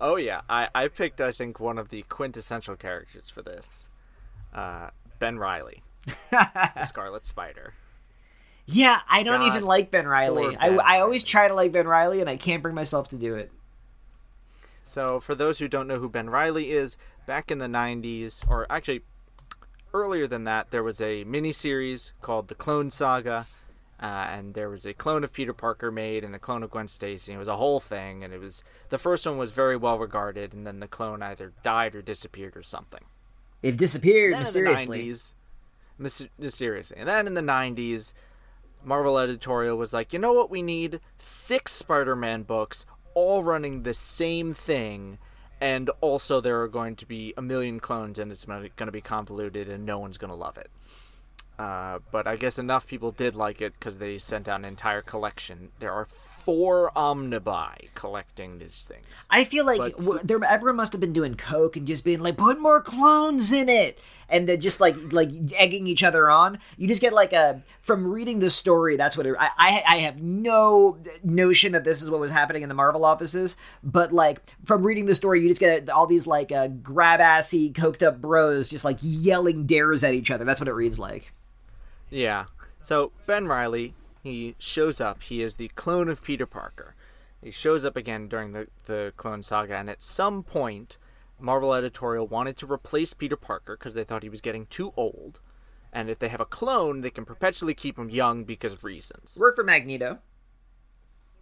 B: Oh yeah, I, I picked I think one of the quintessential characters for this, uh, Ben Riley, the Scarlet Spider.
A: Yeah, I don't
B: God,
A: even like Ben Riley.
B: poor
A: I, I always try to like Ben Riley and I can't bring myself to do it.
B: So for those who don't know who Ben Riley is, back in the '90s, or actually earlier than that, there was a miniseries called The Clone Saga, uh, and there was a clone of Peter Parker made and a clone of Gwen Stacy. It was a whole thing, and it was the first one was very well regarded, and then the clone either died or disappeared or something.
A: It disappeared mysteriously.
B: in the 90s, mys- mysteriously. And then in the 90s, Marvel editorial was like, you know what we need? Six Spider Man books, all running the same thing. And also, there are going to be a million clones, and it's going to be convoluted, and no one's going to love it. Uh, but I guess enough people did like it because they sent out an entire collection. There are four omnibi collecting these things.
A: I feel like
B: But
A: w- there everyone must have been doing coke and just being like, put more clones in it, and then just like like egging each other on. You just get like a from reading the story. That's what it, I, I I have no notion that this is what was happening in the Marvel offices, but like from reading the story, you just get all these like uh, grab assy coked up bros just like yelling dares at each other. That's what it reads like.
B: Yeah. So Ben Riley, he shows up. He is the clone of Peter Parker, He shows up again during the the Clone Saga, and at some point, Marvel editorial wanted to replace Peter Parker because they thought he was getting too old. And if they have a clone, they can perpetually keep him young because of reasons.
A: Work for Magneto.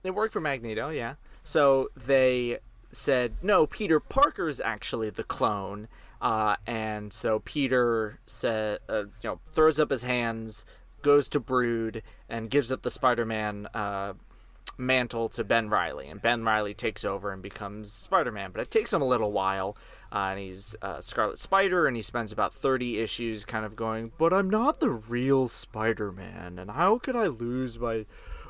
B: They worked for Magneto, yeah. So they said, no, Peter Parker's actually the clone. Uh, and so Peter said, uh, you know, throws up his hands, goes to Brood, and gives up the Spider-Man uh, mantle to Ben Riley, and Ben Riley takes over and becomes Spider-Man. But it takes him a little while, uh, and he's uh, Scarlet Spider, and he spends about thirty issues kind of going, "But I'm not the real Spider-Man, and how could I lose my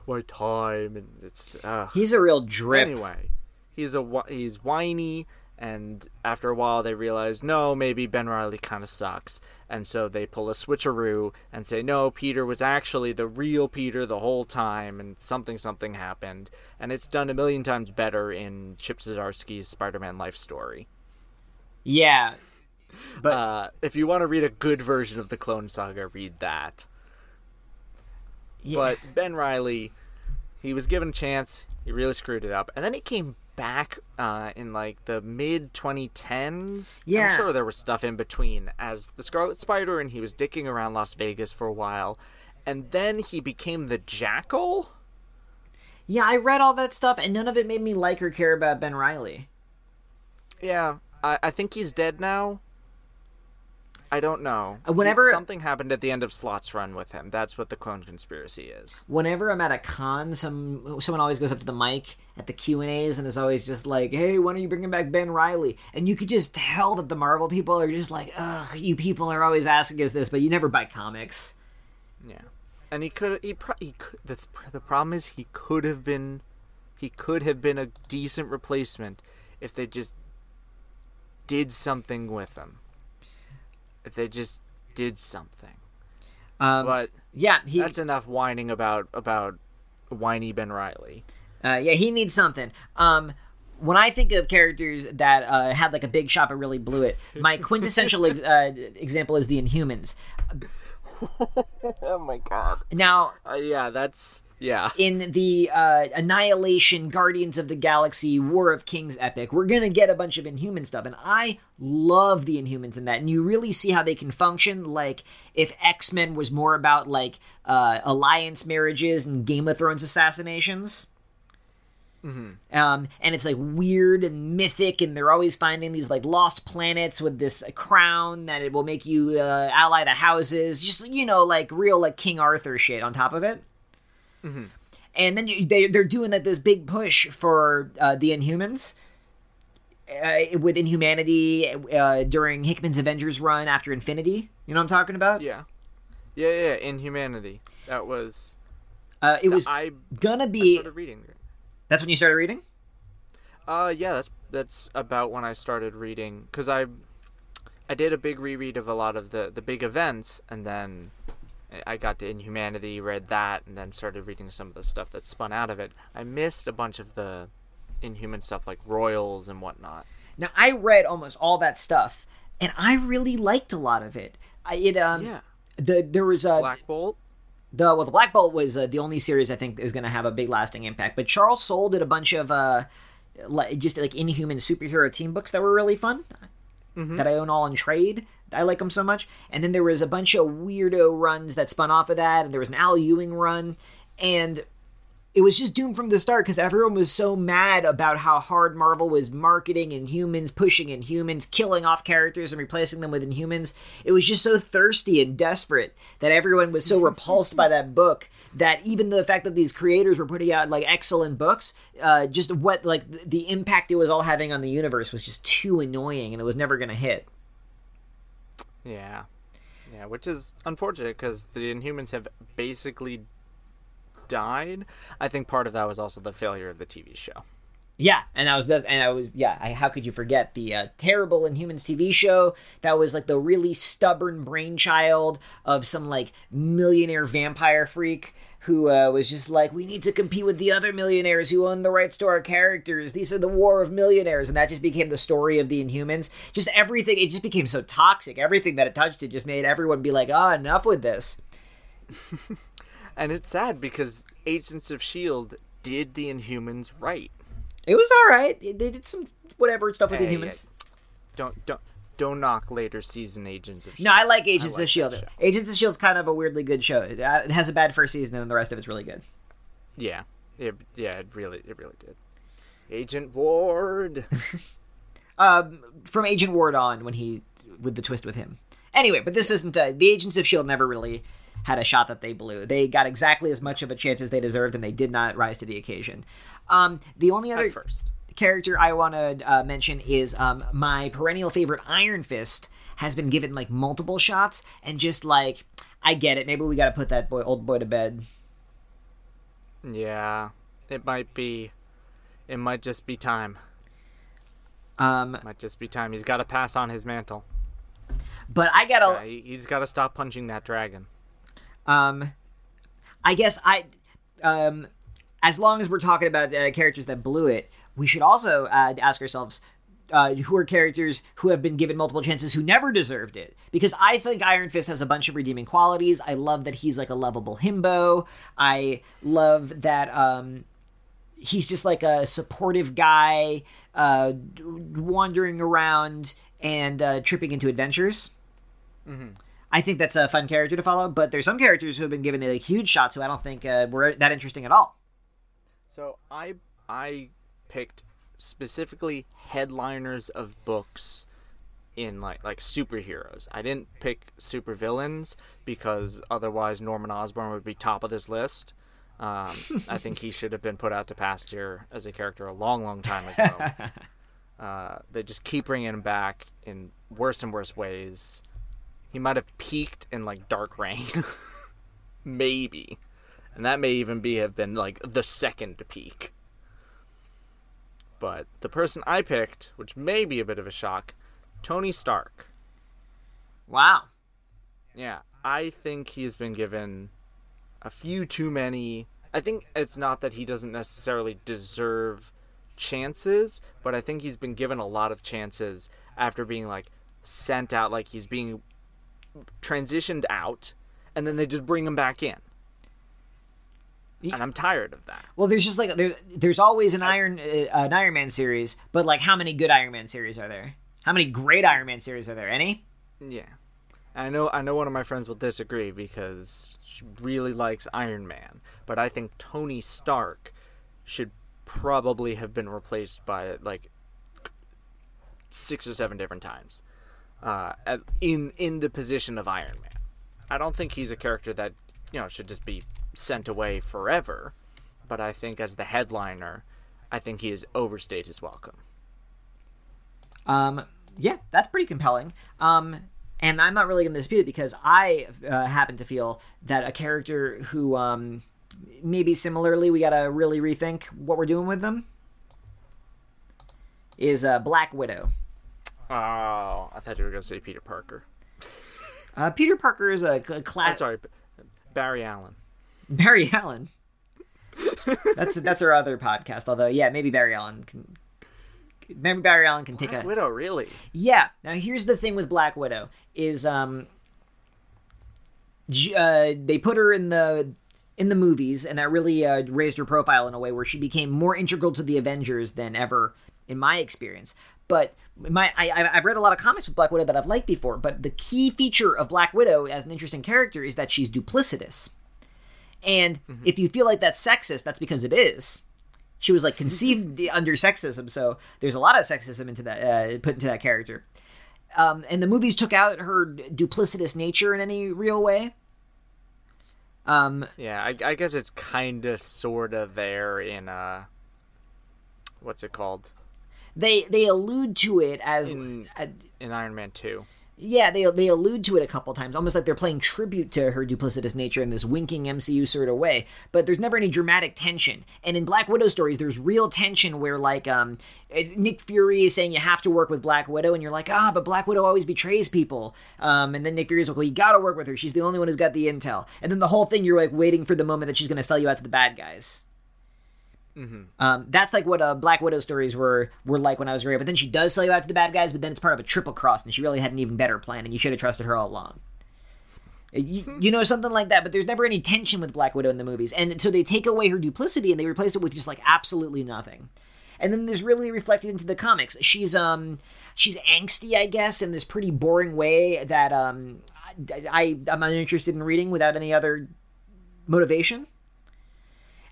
B: my time?" And it's uh,
A: He's a real drip.
B: anyway. He's a he's whiny, and after a while they realize no, maybe Ben Riley kind of sucks, and so they pull a switcheroo and say no, Peter was actually the real Peter the whole time, and something something happened, and it's done a million times better in Chip Zdarsky's Spider-Man life story.
A: Yeah. But
B: Uh, if you want to read a good version of the Clone Saga, read that.
A: yeah.
B: But Ben Riley, he was given a chance. He really screwed it up, and then he came back uh, in like the mid 2010s.
A: Yeah.
B: I'm sure there was stuff in between as the Scarlet Spider, and he was dicking around Las Vegas for a while, and then he became the Jackal.
A: yeah, I read all that stuff, and none of it made me like or care about Ben Riley.
B: Yeah, I, I think he's dead now. I don't know.
A: Uh, whenever-
B: He- something happened at the end of Slott's run with him, that's what the clone conspiracy is.
A: Whenever I'm at a con, some someone always goes up to the mic at the Q and A's and is always just like, "Hey, when are you bringing back Ben Riley?" And you could just tell that the Marvel people are just like, "Ugh, you people are always asking us this, but you never buy comics."
B: Yeah, and he could he, pro- he could the the problem is he could have been he could have been a decent replacement if they just did something with him. If they just did something.
A: Um,
B: But
A: yeah, he
B: that's enough whining about about whiny Ben Riley.
A: Uh, yeah, he needs something. Um, when I think of characters that uh, had like a big shot but really blew it, my quintessential ex- uh, example is the Inhumans.
B: oh my god.
A: Now,
B: Uh, yeah, that's yeah.
A: in the uh, Annihilation Guardians of the Galaxy War of Kings epic, we're gonna get a bunch of Inhuman stuff, and I love the Inhumans in that. And you really see how they can function. Like if X Men was more about like uh, alliance marriages and Game of Thrones assassinations. Mm-hmm. Um, and it's like weird and mythic, and they're always finding these like lost planets with this crown that it will make you uh, ally the houses. Just you know, like real like King Arthur shit on top of it. And then you, they they're doing like this big push for uh, the Inhumans. Uh, with Inhumanity uh, during Hickman's Avengers run after Infinity, you know what I'm talking about?
B: Yeah. Yeah, yeah, Inhumanity. That was
A: Uh, it was
B: I
A: gonna
B: I
A: be.
B: started reading.
A: That's when you started reading.
B: Uh, yeah, that's that's about when I started reading because I I did a big reread of a lot of the the big events, and then I got to Inhumanity, read that, and then started reading some of the stuff that spun out of it. I missed a bunch of the Inhuman stuff like Royals and whatnot.
A: Now I read almost all that stuff, and I really liked a lot of it. I, it um
B: Yeah,
A: the there was a
B: Black Bolt.
A: the well the Black Bolt was uh, the only series I think is going to have a big lasting impact. But Charles Soule did a bunch of uh like, just like Inhuman superhero team books that were really fun that I own all in trade. I like them so much. And then there was a bunch of weirdo runs that spun off of that, and there was an Al Ewing run, and it was just doomed from the start because everyone was so mad about how hard Marvel was marketing and Inhumans, pushing Inhumans, killing off characters and replacing them with Inhumans. It was just so thirsty and desperate that everyone was so repulsed by that book that even the fact that these creators were putting out like excellent books, uh, just what like th- the impact it was all having on the universe was just too annoying, and it was never going to hit.
B: Yeah, yeah, which is unfortunate because the Inhumans have basically died. I think part of that was also the failure of the TV show.
A: Yeah, and I was the and I was yeah. I, how could you forget the uh, terrible Inhumans TV show that was like the really stubborn brainchild of some like millionaire vampire freak who uh, was just like, we need to compete with the other millionaires who own the rights to our characters. These are the war of millionaires, and that just became the story of the Inhumans. Just everything, it just became so toxic. Everything that it touched, it just made everyone be like, ah, enough with this.
B: And it's sad because Agents of S.H.I.E.L.D. Did the Inhumans right.
A: It was all right. They did some whatever stuff with
B: Hey,
A: Inhumans.
B: Don't don't don't knock later season Agents of Shield.
A: No, I like Agents
B: like
A: of Shield. Agents of Shield's kind of a weirdly good show. It uh, it has a bad first season, and then the rest of it's really good.
B: Yeah, it, yeah, it really, it really did. Agent Ward.
A: Um, from Agent Ward on, when he with the twist with him. Anyway, but this isn't. Uh, the Agents of Shield never really had a shot that they blew. They got exactly as much of a chance as they deserved, and they did not rise to the occasion. Um, the only other
B: At first.
A: Character I want to uh, mention is um, my perennial favorite Iron Fist has been given like multiple shots, and just like I get it. Maybe we got to put that boy, old boy, to bed.
B: Yeah, it might be. It might just be time.
A: Um,
B: Might just be time. He's got to pass on his mantle.
A: but I gotta.
B: Yeah, he, he's got to stop punching that dragon.
A: Um, I guess I, um, as long as we're talking about uh, characters that blew it, we should also uh, ask ourselves. Uh, who are characters who have been given multiple chances who never deserved it? Because I think Iron Fist has a bunch of redeeming qualities. I love that he's like a lovable himbo. I love that um, he's just like a supportive guy, uh, wandering around and uh, tripping into adventures. I think that's a fun character to follow, but there's some characters who have been given like huge shot, who I don't think uh, were that interesting at all.
B: So I I picked specifically headliners of books in like like superheroes. I didn't pick supervillains because otherwise Norman Osborn would be top of this list. Um, I think he should have been put out to pasture as a character a long, long time ago. uh, they just keep bringing him back in worse and worse ways. He might have peaked in like Dark Reign, maybe, and that may even be have been like the second peak. But the person I picked, which may be a bit of a shock, Tony Stark.
A: Wow.
B: Yeah, I think he has been given a few too many. I think it's not that he doesn't necessarily deserve chances, but I think he's been given a lot of chances after being like sent out, like he's being transitioned out, and then they just bring him back in. And I'm tired of that.
A: Well, there's just like there, there's always an Iron uh, an Iron Man series, but like how many good Iron Man series are there? How many great Iron Man series are there? Any?
B: Yeah. I know I know one of my friends will disagree because she really likes Iron Man, but I think Tony Stark should probably have been replaced by like six or seven different times. Uh, at- in in the position of Iron Man. I don't think he's a character that, you know, should just be sent away forever, but I think as the headliner, I think he has overstayed his welcome.
A: Um, yeah, that's pretty compelling. Um, and I'm not really going to dispute it because I uh, happen to feel that a character who um, maybe similarly we got to really rethink what we're doing with them is uh, Black Widow.
B: Oh, I thought you were going to say Peter Parker.
A: Uh, Peter Parker is a, a
B: I'm
A: class.
B: sorry, Barry Allen.
A: Barry Allen. that's that's our other podcast. Although, yeah, maybe Barry Allen can. Maybe Barry Allen can take a
B: Widow, really?
A: Yeah. Now here's the thing with Black Widow is um uh, they put her in the in the movies and that really uh, raised her profile in a way where she became more integral to the Avengers than ever in my experience. But my I, I've read a lot of comics with Black Widow that I've liked before. But the key feature of Black Widow as an interesting character is that she's duplicitous. And if you feel like that's sexist, that's because it is. She was like conceived under sexism, so there's a lot of sexism into that uh, put into that character. Um, and the movies took out her duplicitous nature in any real way. Um,
B: Yeah, I, I guess it's kind of, sort of there in, uh, what's it called?
A: They they allude to it as
B: In-
A: uh,
B: In Iron Man 2.
A: yeah they they allude to it a couple times, almost like they're playing tribute to her duplicitous nature in this winking MCU sort of way. But there's never any dramatic tension. And in Black Widow stories, there's real tension where like um Nick Fury is saying you have to work with Black Widow, and you're like ah, but Black Widow always betrays people. Um, and then Nick Fury's like, well, you got to work with her. She's the only one who's got the intel. And then the whole thing, you're like waiting for the moment that she's going to sell you out to the bad guys. Um, that's like what uh, Black Widow stories were were like when I was growing up. But then she does sell you out to the bad guys, but then it's part of a triple cross, and she really had an even better plan, and you should have trusted her all along. You, you know something like that, but there's never any tension with Black Widow in the movies, and so they take away her duplicity and they replace it with just like absolutely nothing. and then this really reflected into the comics. She's um she's angsty, I guess, in this pretty boring way that um I, I I'm uninterested in reading without any other motivation.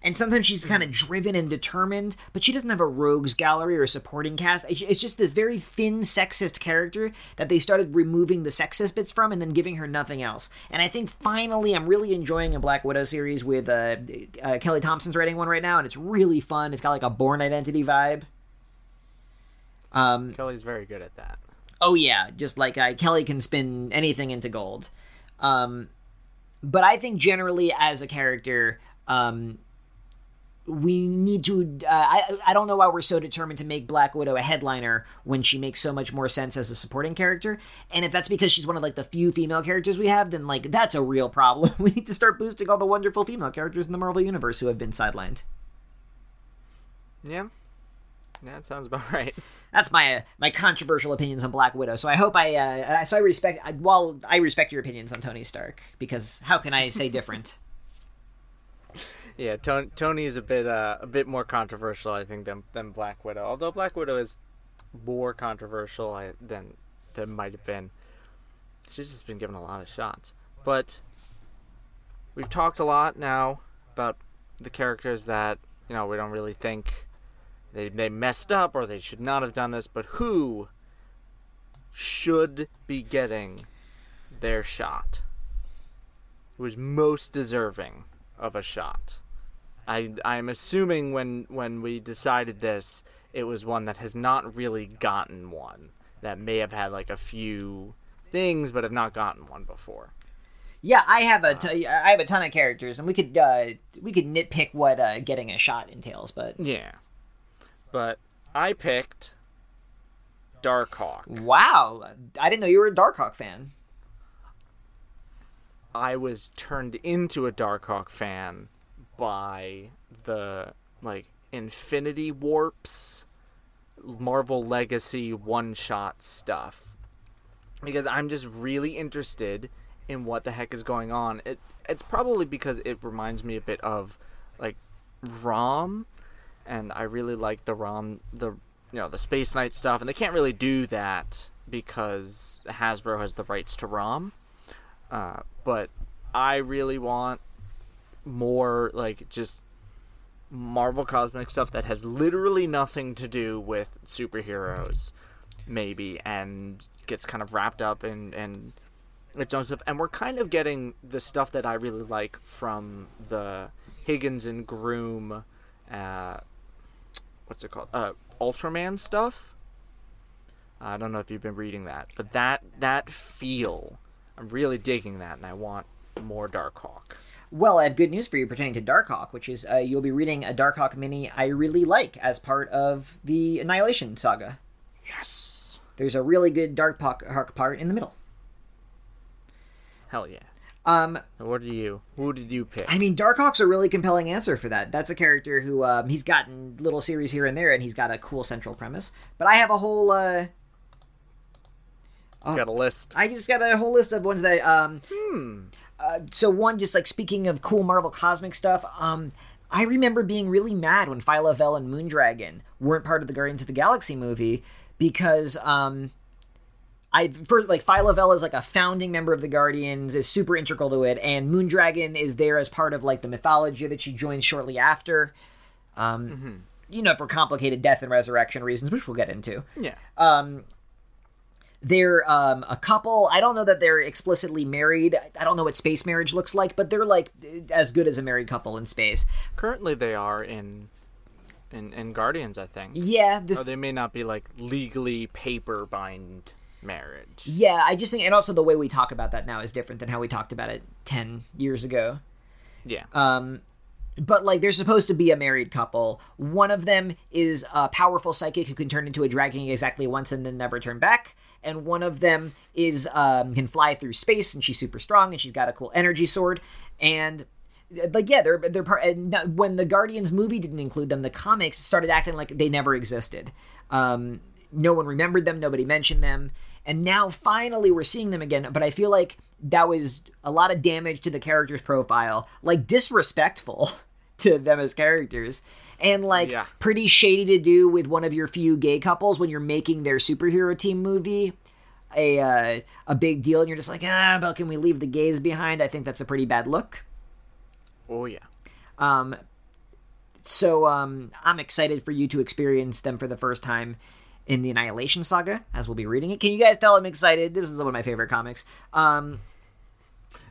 A: And sometimes she's kind of driven and determined, but she doesn't have a rogues gallery or a supporting cast. It's just this very thin, sexist character that they started removing the sexist bits from and then giving her nothing else. And I think finally, I'm really enjoying a Black Widow series with uh, uh, Kelly Thompson's writing one right now, and it's really fun. It's got like a Bourne Identity vibe. Um,
B: Kelly's very good at that.
A: Oh yeah, just like uh, Kelly can spin anything into gold. Um, but I think generally as a character, um, we need to. Uh, I I don't know why we're so determined to make Black Widow a headliner when she makes so much more sense as a supporting character. And if that's because she's one of like the few female characters we have, then like that's a real problem. we need to start boosting all the wonderful female characters in the Marvel universe who have been sidelined.
B: Yeah, that sounds about right.
A: That's my uh, my controversial opinions on Black Widow. So I hope I uh, so I respect while I respect your opinions on Tony Stark because how can I say different?
B: yeah, Tony, Tony is a bit uh, a bit more controversial, I think, than than Black Widow. Although Black Widow is more controversial than than might have been. She's just been given a lot of shots. But we've talked a lot now about the characters that you know we don't really think they they messed up or they should not have done this, but who should be getting their shot? Who is most deserving of a shot? I I'm assuming when when we decided this, it was one that has not really gotten one. That may have had like a few things, but have not gotten one before.
A: Yeah, I have a t- I have a ton of characters, and we could uh, we could nitpick what uh, getting a shot entails, but
B: Yeah, but I picked Darkhawk.
A: wow, I didn't know you were a Darkhawk fan.
B: I was turned into a Darkhawk fan by the like Infinity Warps, Marvel Legacy one shot stuff. Because I'm just really interested in what the heck is going on. It it's probably because it reminds me a bit of like ROM and I really like the ROM the you know the Space Knight stuff and they can't really do that because Hasbro has the rights to ROM. Uh, but I really want more like just Marvel cosmic stuff that has literally nothing to do with superheroes, maybe, and gets kind of wrapped up in in its own stuff. And we're kind of getting the stuff that I really like from the Higgins and Groom, uh, what's it called? Uh, Ultraman stuff. I don't know if you've been reading that, but that that feel, I'm really digging that, and I want more Darkhawk.
A: Well, I have good news for you pertaining to Darkhawk, which is uh, you'll be reading a Darkhawk mini I really like as part of the Annihilation saga.
B: Yes.
A: There's a really good Darkhawk part in the middle.
B: Hell yeah.
A: Um,
B: What do you? Who did you pick?
A: I mean, Darkhawk's a really compelling answer for that. That's a character who um, he's gotten little series here and there, and he's got a cool central premise. But I have a whole. Uh,
B: Got a list.
A: I just got a whole list of ones that. Um,
B: Hmm.
A: Uh, so one, just like speaking of cool Marvel cosmic stuff. Um, I remember being really mad when Phyla-Vell and Moondragon weren't part of the Guardians of the Galaxy movie because um, I for like Phyla-Vell is like a founding member of the Guardians, is super integral to it, and Moondragon is there as part of like the mythology that she joins shortly after. Um, You know, for complicated death and resurrection reasons, which we'll get into.
B: Yeah.
A: Um, they're um, a couple. I don't know that they're explicitly married. I don't know what space marriage looks like, but they're like as good as a married couple in space.
B: Currently, they are in, in in Guardians, I think.
A: Yeah, this.
B: Or they may not be like legally paper bind marriage.
A: Yeah, I just think, and also the way we talk about that now is different than how we talked about it ten years ago.
B: Yeah.
A: Um, but like they're supposed to be a married couple. One of them is a powerful psychic who can turn into a dragon exactly once and then never turn back. And one of them is um, can fly through space and she's super strong and she's got a cool energy sword. And like yeah, they're they're part. When the Guardians movie didn't include them, the comics started acting like they never existed. Um, no one remembered them. Nobody mentioned them. And now finally we're seeing them again. But I feel like that was a lot of damage to the character's profile, like disrespectful to them as characters. And like
B: Yeah.
A: pretty shady to do with one of your few gay couples when you're making their superhero team movie a uh, a big deal and you're just like, ah, but can we leave the gays behind? I think that's a pretty bad look.
B: Oh yeah.
A: Um, so um, I'm excited for you to experience them for the first time in the Annihilation Saga, as we'll be reading it. Can you guys tell I'm excited? This is one of my favorite comics. Um,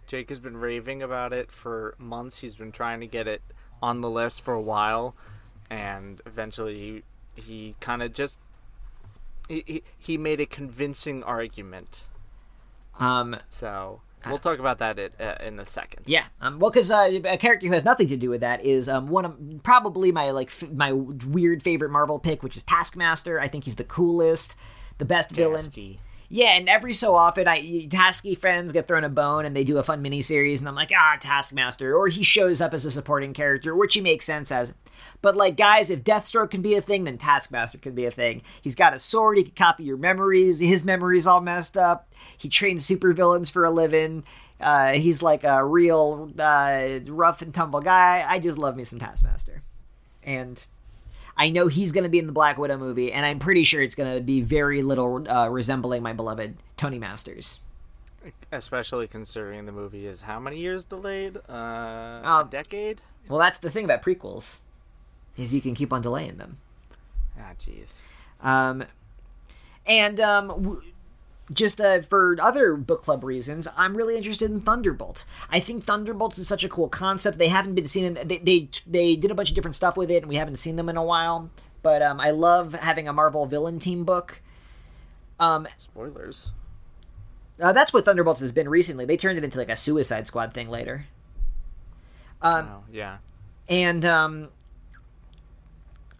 B: Jake has been raving about it for months. He's been trying to get it on the list for a while, and eventually he, he kind of just he, he, he made a convincing argument.
A: um,
B: So we'll talk about that in, uh, in a second.
A: yeah. Um, well, because uh, a character who has nothing to do with that is um, one of probably my like f- my weird favorite Marvel pick, which is Taskmaster. I think he's the coolest, the best villain. Yeah, and every so often, I Tasky friends get thrown a bone and they do a fun mini series, and I'm like, ah, Taskmaster, or he shows up as a supporting character, which he makes sense as. But like, guys, if Deathstroke can be a thing, then Taskmaster can be a thing. He's got a sword; he can copy your memories. His memories all messed up. He trains supervillains for a living. Uh, he's like a real uh, rough and tumble guy. I just love me some Taskmaster, and I know he's going to be in the Black Widow movie, and I'm pretty sure it's going to be very little uh, resembling my beloved Tony Masters.
B: Especially considering the movie is how many years delayed? Uh,
A: Oh.
B: a decade?
A: Well, that's the thing about prequels, is you can keep on delaying them.
B: Ah, jeez.
A: Um, and um, w- just uh, for other book club reasons, I'm really interested in Thunderbolt. I think Thunderbolt is such a cool concept. They haven't been seen. In, they, they they did a bunch of different stuff with it, and we haven't seen them in a while. But um, I love having a Marvel villain team book. Um,
B: Spoilers.
A: Uh, that's what Thunderbolts has been recently. They turned it into like a Suicide Squad thing later. Um,
B: oh, yeah.
A: and um,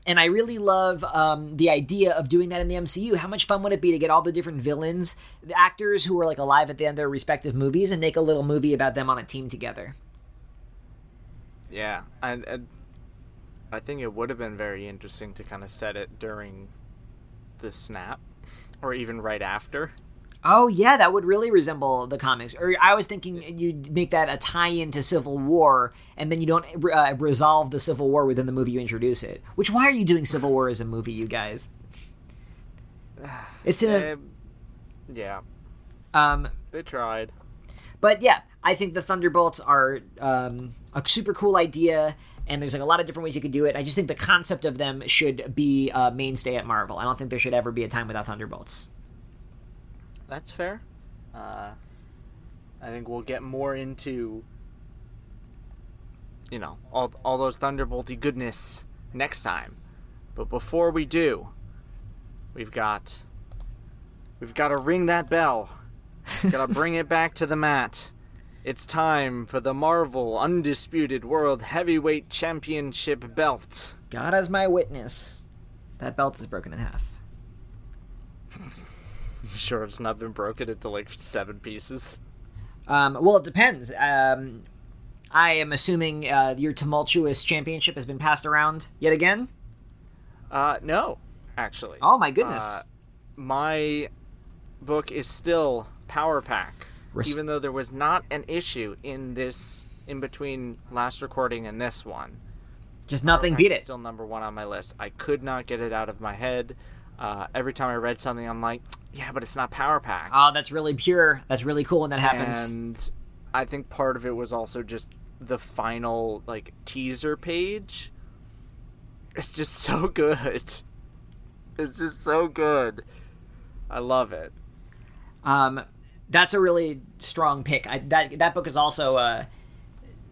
A: and I really love um, the idea of doing that in the MCU. How much fun would it be to get all the different villains, the actors who are like alive at the end of their respective movies, and make a little movie about them on a team together?
B: Yeah, and, and I think it would have been very interesting to kind of set it during the snap, or even right after.
A: Oh yeah, that would really resemble the comics. Or I was thinking you'd make that a tie-in to Civil War, and then you don't uh, resolve the Civil War within the movie you introduce it. Which why are you doing Civil War as a movie, you guys? It's in a
B: Um, yeah,
A: um,
B: they tried.
A: but yeah, I think the Thunderbolts are um, a super cool idea, and there's like a lot of different ways you could do it. I just think the concept of them should be a mainstay at Marvel. I don't think there should ever be a time without Thunderbolts.
B: That's fair. Uh, I think we'll get more into, you know, all all those Thunderbolty goodness next time. But before we do, we've got we've got to ring that bell. got to bring it back to the mat. It's time for the Marvel Undisputed World Heavyweight Championship belt.
A: God as my witness, that belt is broken in half.
B: Sure it's not been broken into like seven pieces?
A: Um, well, it depends. Um, I am assuming uh, your tumultuous championship has been passed around yet again.
B: Uh, no, actually.
A: Oh my goodness!
B: Uh, my book is still Power Pack,
A: Res-
B: even though there was not an issue in this in between last recording and this one.
A: Just nothing
B: Pack
A: beat
B: is
A: it.
B: Still number one on my list. I could not get it out of my head. Uh, every time I read something, I'm like, yeah, but it's not Power Pack.
A: Oh, that's really pure. That's really cool when that happens.
B: And I think part of it was also just the final like teaser page. It's just so good. It's just so good. I love it.
A: Um, that's a really strong pick. I, that that book has also uh,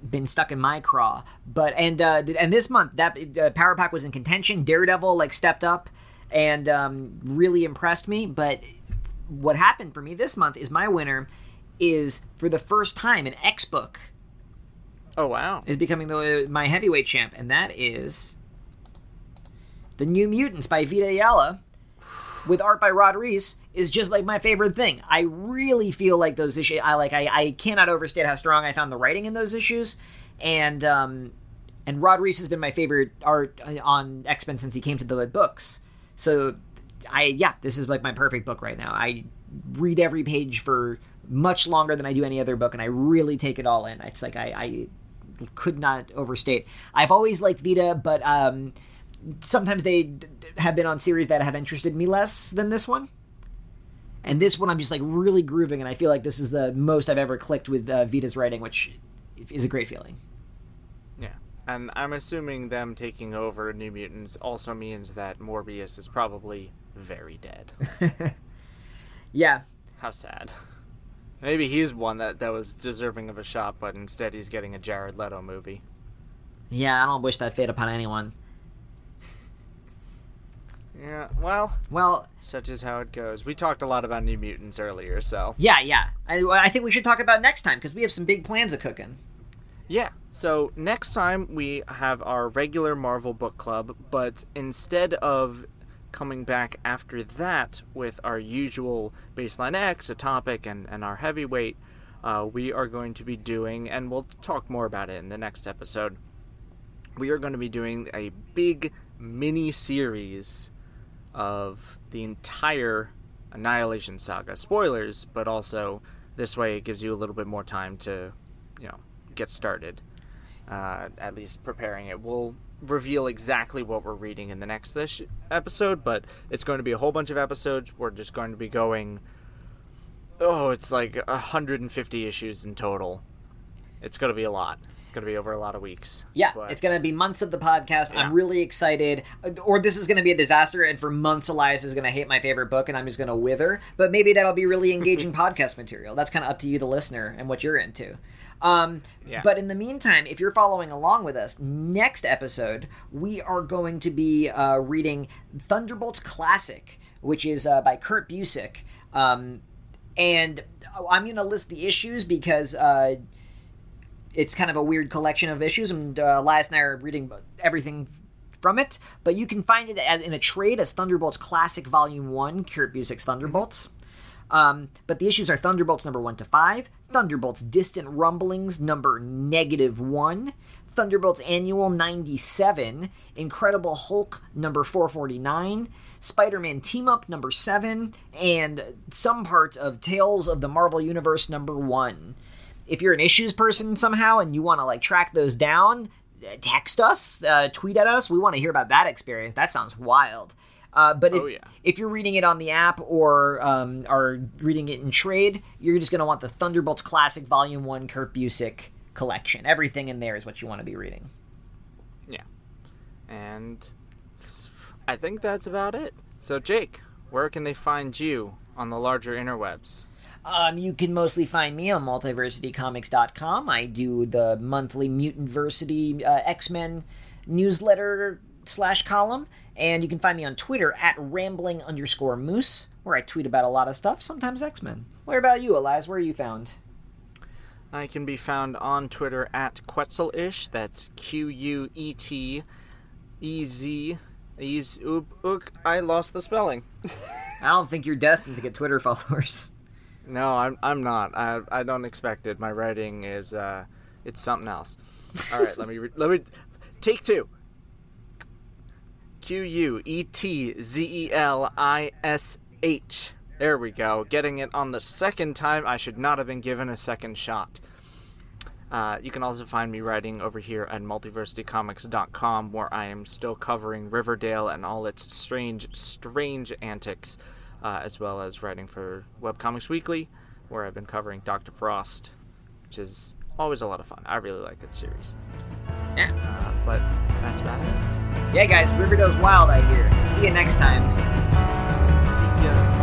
A: been stuck in my craw. But and uh, and this month that uh, Power Pack was in contention. Daredevil like stepped up and um, really impressed me. But what happened for me this month is my winner is for the first time an X book
B: Oh wow.
A: is becoming the my heavyweight champ, and that is the New Mutants by Vita Ayala with art by Rod Reis is just like my favorite thing. I really feel like those issues. I like. I, I cannot overstate how strong I found the writing in those issues, and um, and Rod Reis has been my favorite art on X Men since he came to the books. So, I yeah, this is like my perfect book right now. I read every page for much longer than I do any other book, and I really take it all in. It's like I, I could not overstate. I've always liked Vita, but um, sometimes they d- have been on series that have interested me less than this one. And this one, I'm just like really grooving, and I feel like this is the most I've ever clicked with uh, Vita's writing, which is a great feeling.
B: Yeah. And I'm assuming them taking over New Mutants also means that Morbius is probably very dead.
A: Yeah,
B: How sad. Maybe he's one that, that was deserving of a shot, but instead he's getting a Jared Leto movie.
A: yeah, I don't wish that fate upon anyone.
B: Yeah, well,
A: Well,
B: such is how it goes. We talked a lot about New Mutants earlier, so.
A: yeah, yeah. I, I think we should talk about next time because we have some big plans of cooking.
B: Yeah, so next time we have our regular Marvel book club, but instead of coming back after that with our usual Baseline X, a topic, and, and our heavyweight, uh, we are going to be doing, and we'll talk more about it in the next episode, we are going to be doing a big mini series of the entire Annihilation saga. Spoilers, but also this way it gives you a little bit more time to, you know, get started. Uh, at least preparing it. We'll reveal exactly what we're reading in the next this episode, but it's going to be a whole bunch of episodes. We're just going to be going. Oh, it's like 150 issues in total. It's going to be a lot. It's going to be over a lot of weeks.
A: Yeah,
B: But-
A: it's going to be months of the podcast.
B: Yeah.
A: I'm really excited. Or this is going to be a disaster, and for months, Elias is going to hate my favorite book, and I'm just going to wither. But maybe that'll be really engaging podcast material. That's kind of up to you, the listener, and what you're into. Um,
B: Yeah.
A: But in the meantime, if you're following along with us, next episode, we are going to be uh, reading Thunderbolts Classic, which is uh, by Kurt Busiek. Um, and I'm going to list the issues because. Uh, it's kind of a weird collection of issues, and uh, Elias and I are reading everything from it. But you can find it as, in a trade as Thunderbolts Classic Volume One, Kurt Busiek's Thunderbolts. Um, but the issues are Thunderbolts number one to five, Thunderbolts Distant Rumblings number negative one, Thunderbolts Annual 97, Incredible Hulk number 449, Spider Man Team Up number seven, and some parts of Tales of the Marvel Universe number one. If you're an issues person somehow and you want to like track those down text us uh, tweet at us. We want to hear about that experience. That sounds wild uh, but if,
B: Oh, yeah.
A: if you're reading it on the app or um, are reading it in trade you're just going to want the thunderbolts classic volume 1 kurt busiek collection everything in there is what you want to be reading
B: Yeah. And I think that's about it. So, Jake, where can they find you on the larger interwebs?
A: Um, you can mostly find me on multiversitycomics.com. I do the monthly Mutantversity uh, X Men newsletter slash column, and you can find me on Twitter at rambling underscore moose, where I tweet about a lot of stuff, sometimes X Men. Where about you, Elias? Where are you found?
B: I can be found on Twitter at Quetzelish. That's Q U E T E Z. I lost the spelling.
A: I don't think you're destined to get Twitter followers.
B: No, I'm I'm not. I I don't expect it. My writing is uh, it's something else. All right, let me re- let me take two. Q U E T Z E L I S H. There we go. Getting it on the second time. I should not have been given a second shot. Uh, you can also find me writing over here at multiversitycomics.com, where I am still covering Riverdale and all its strange, strange antics, uh, as well as writing for Webcomics Weekly, where I've been covering Doctor Frost, which is always a lot of fun. I really like that series.
A: Yeah.
B: Uh, but that's about it.
A: Yeah, guys, Riverdale's wild, I hear. See you next time. See ya.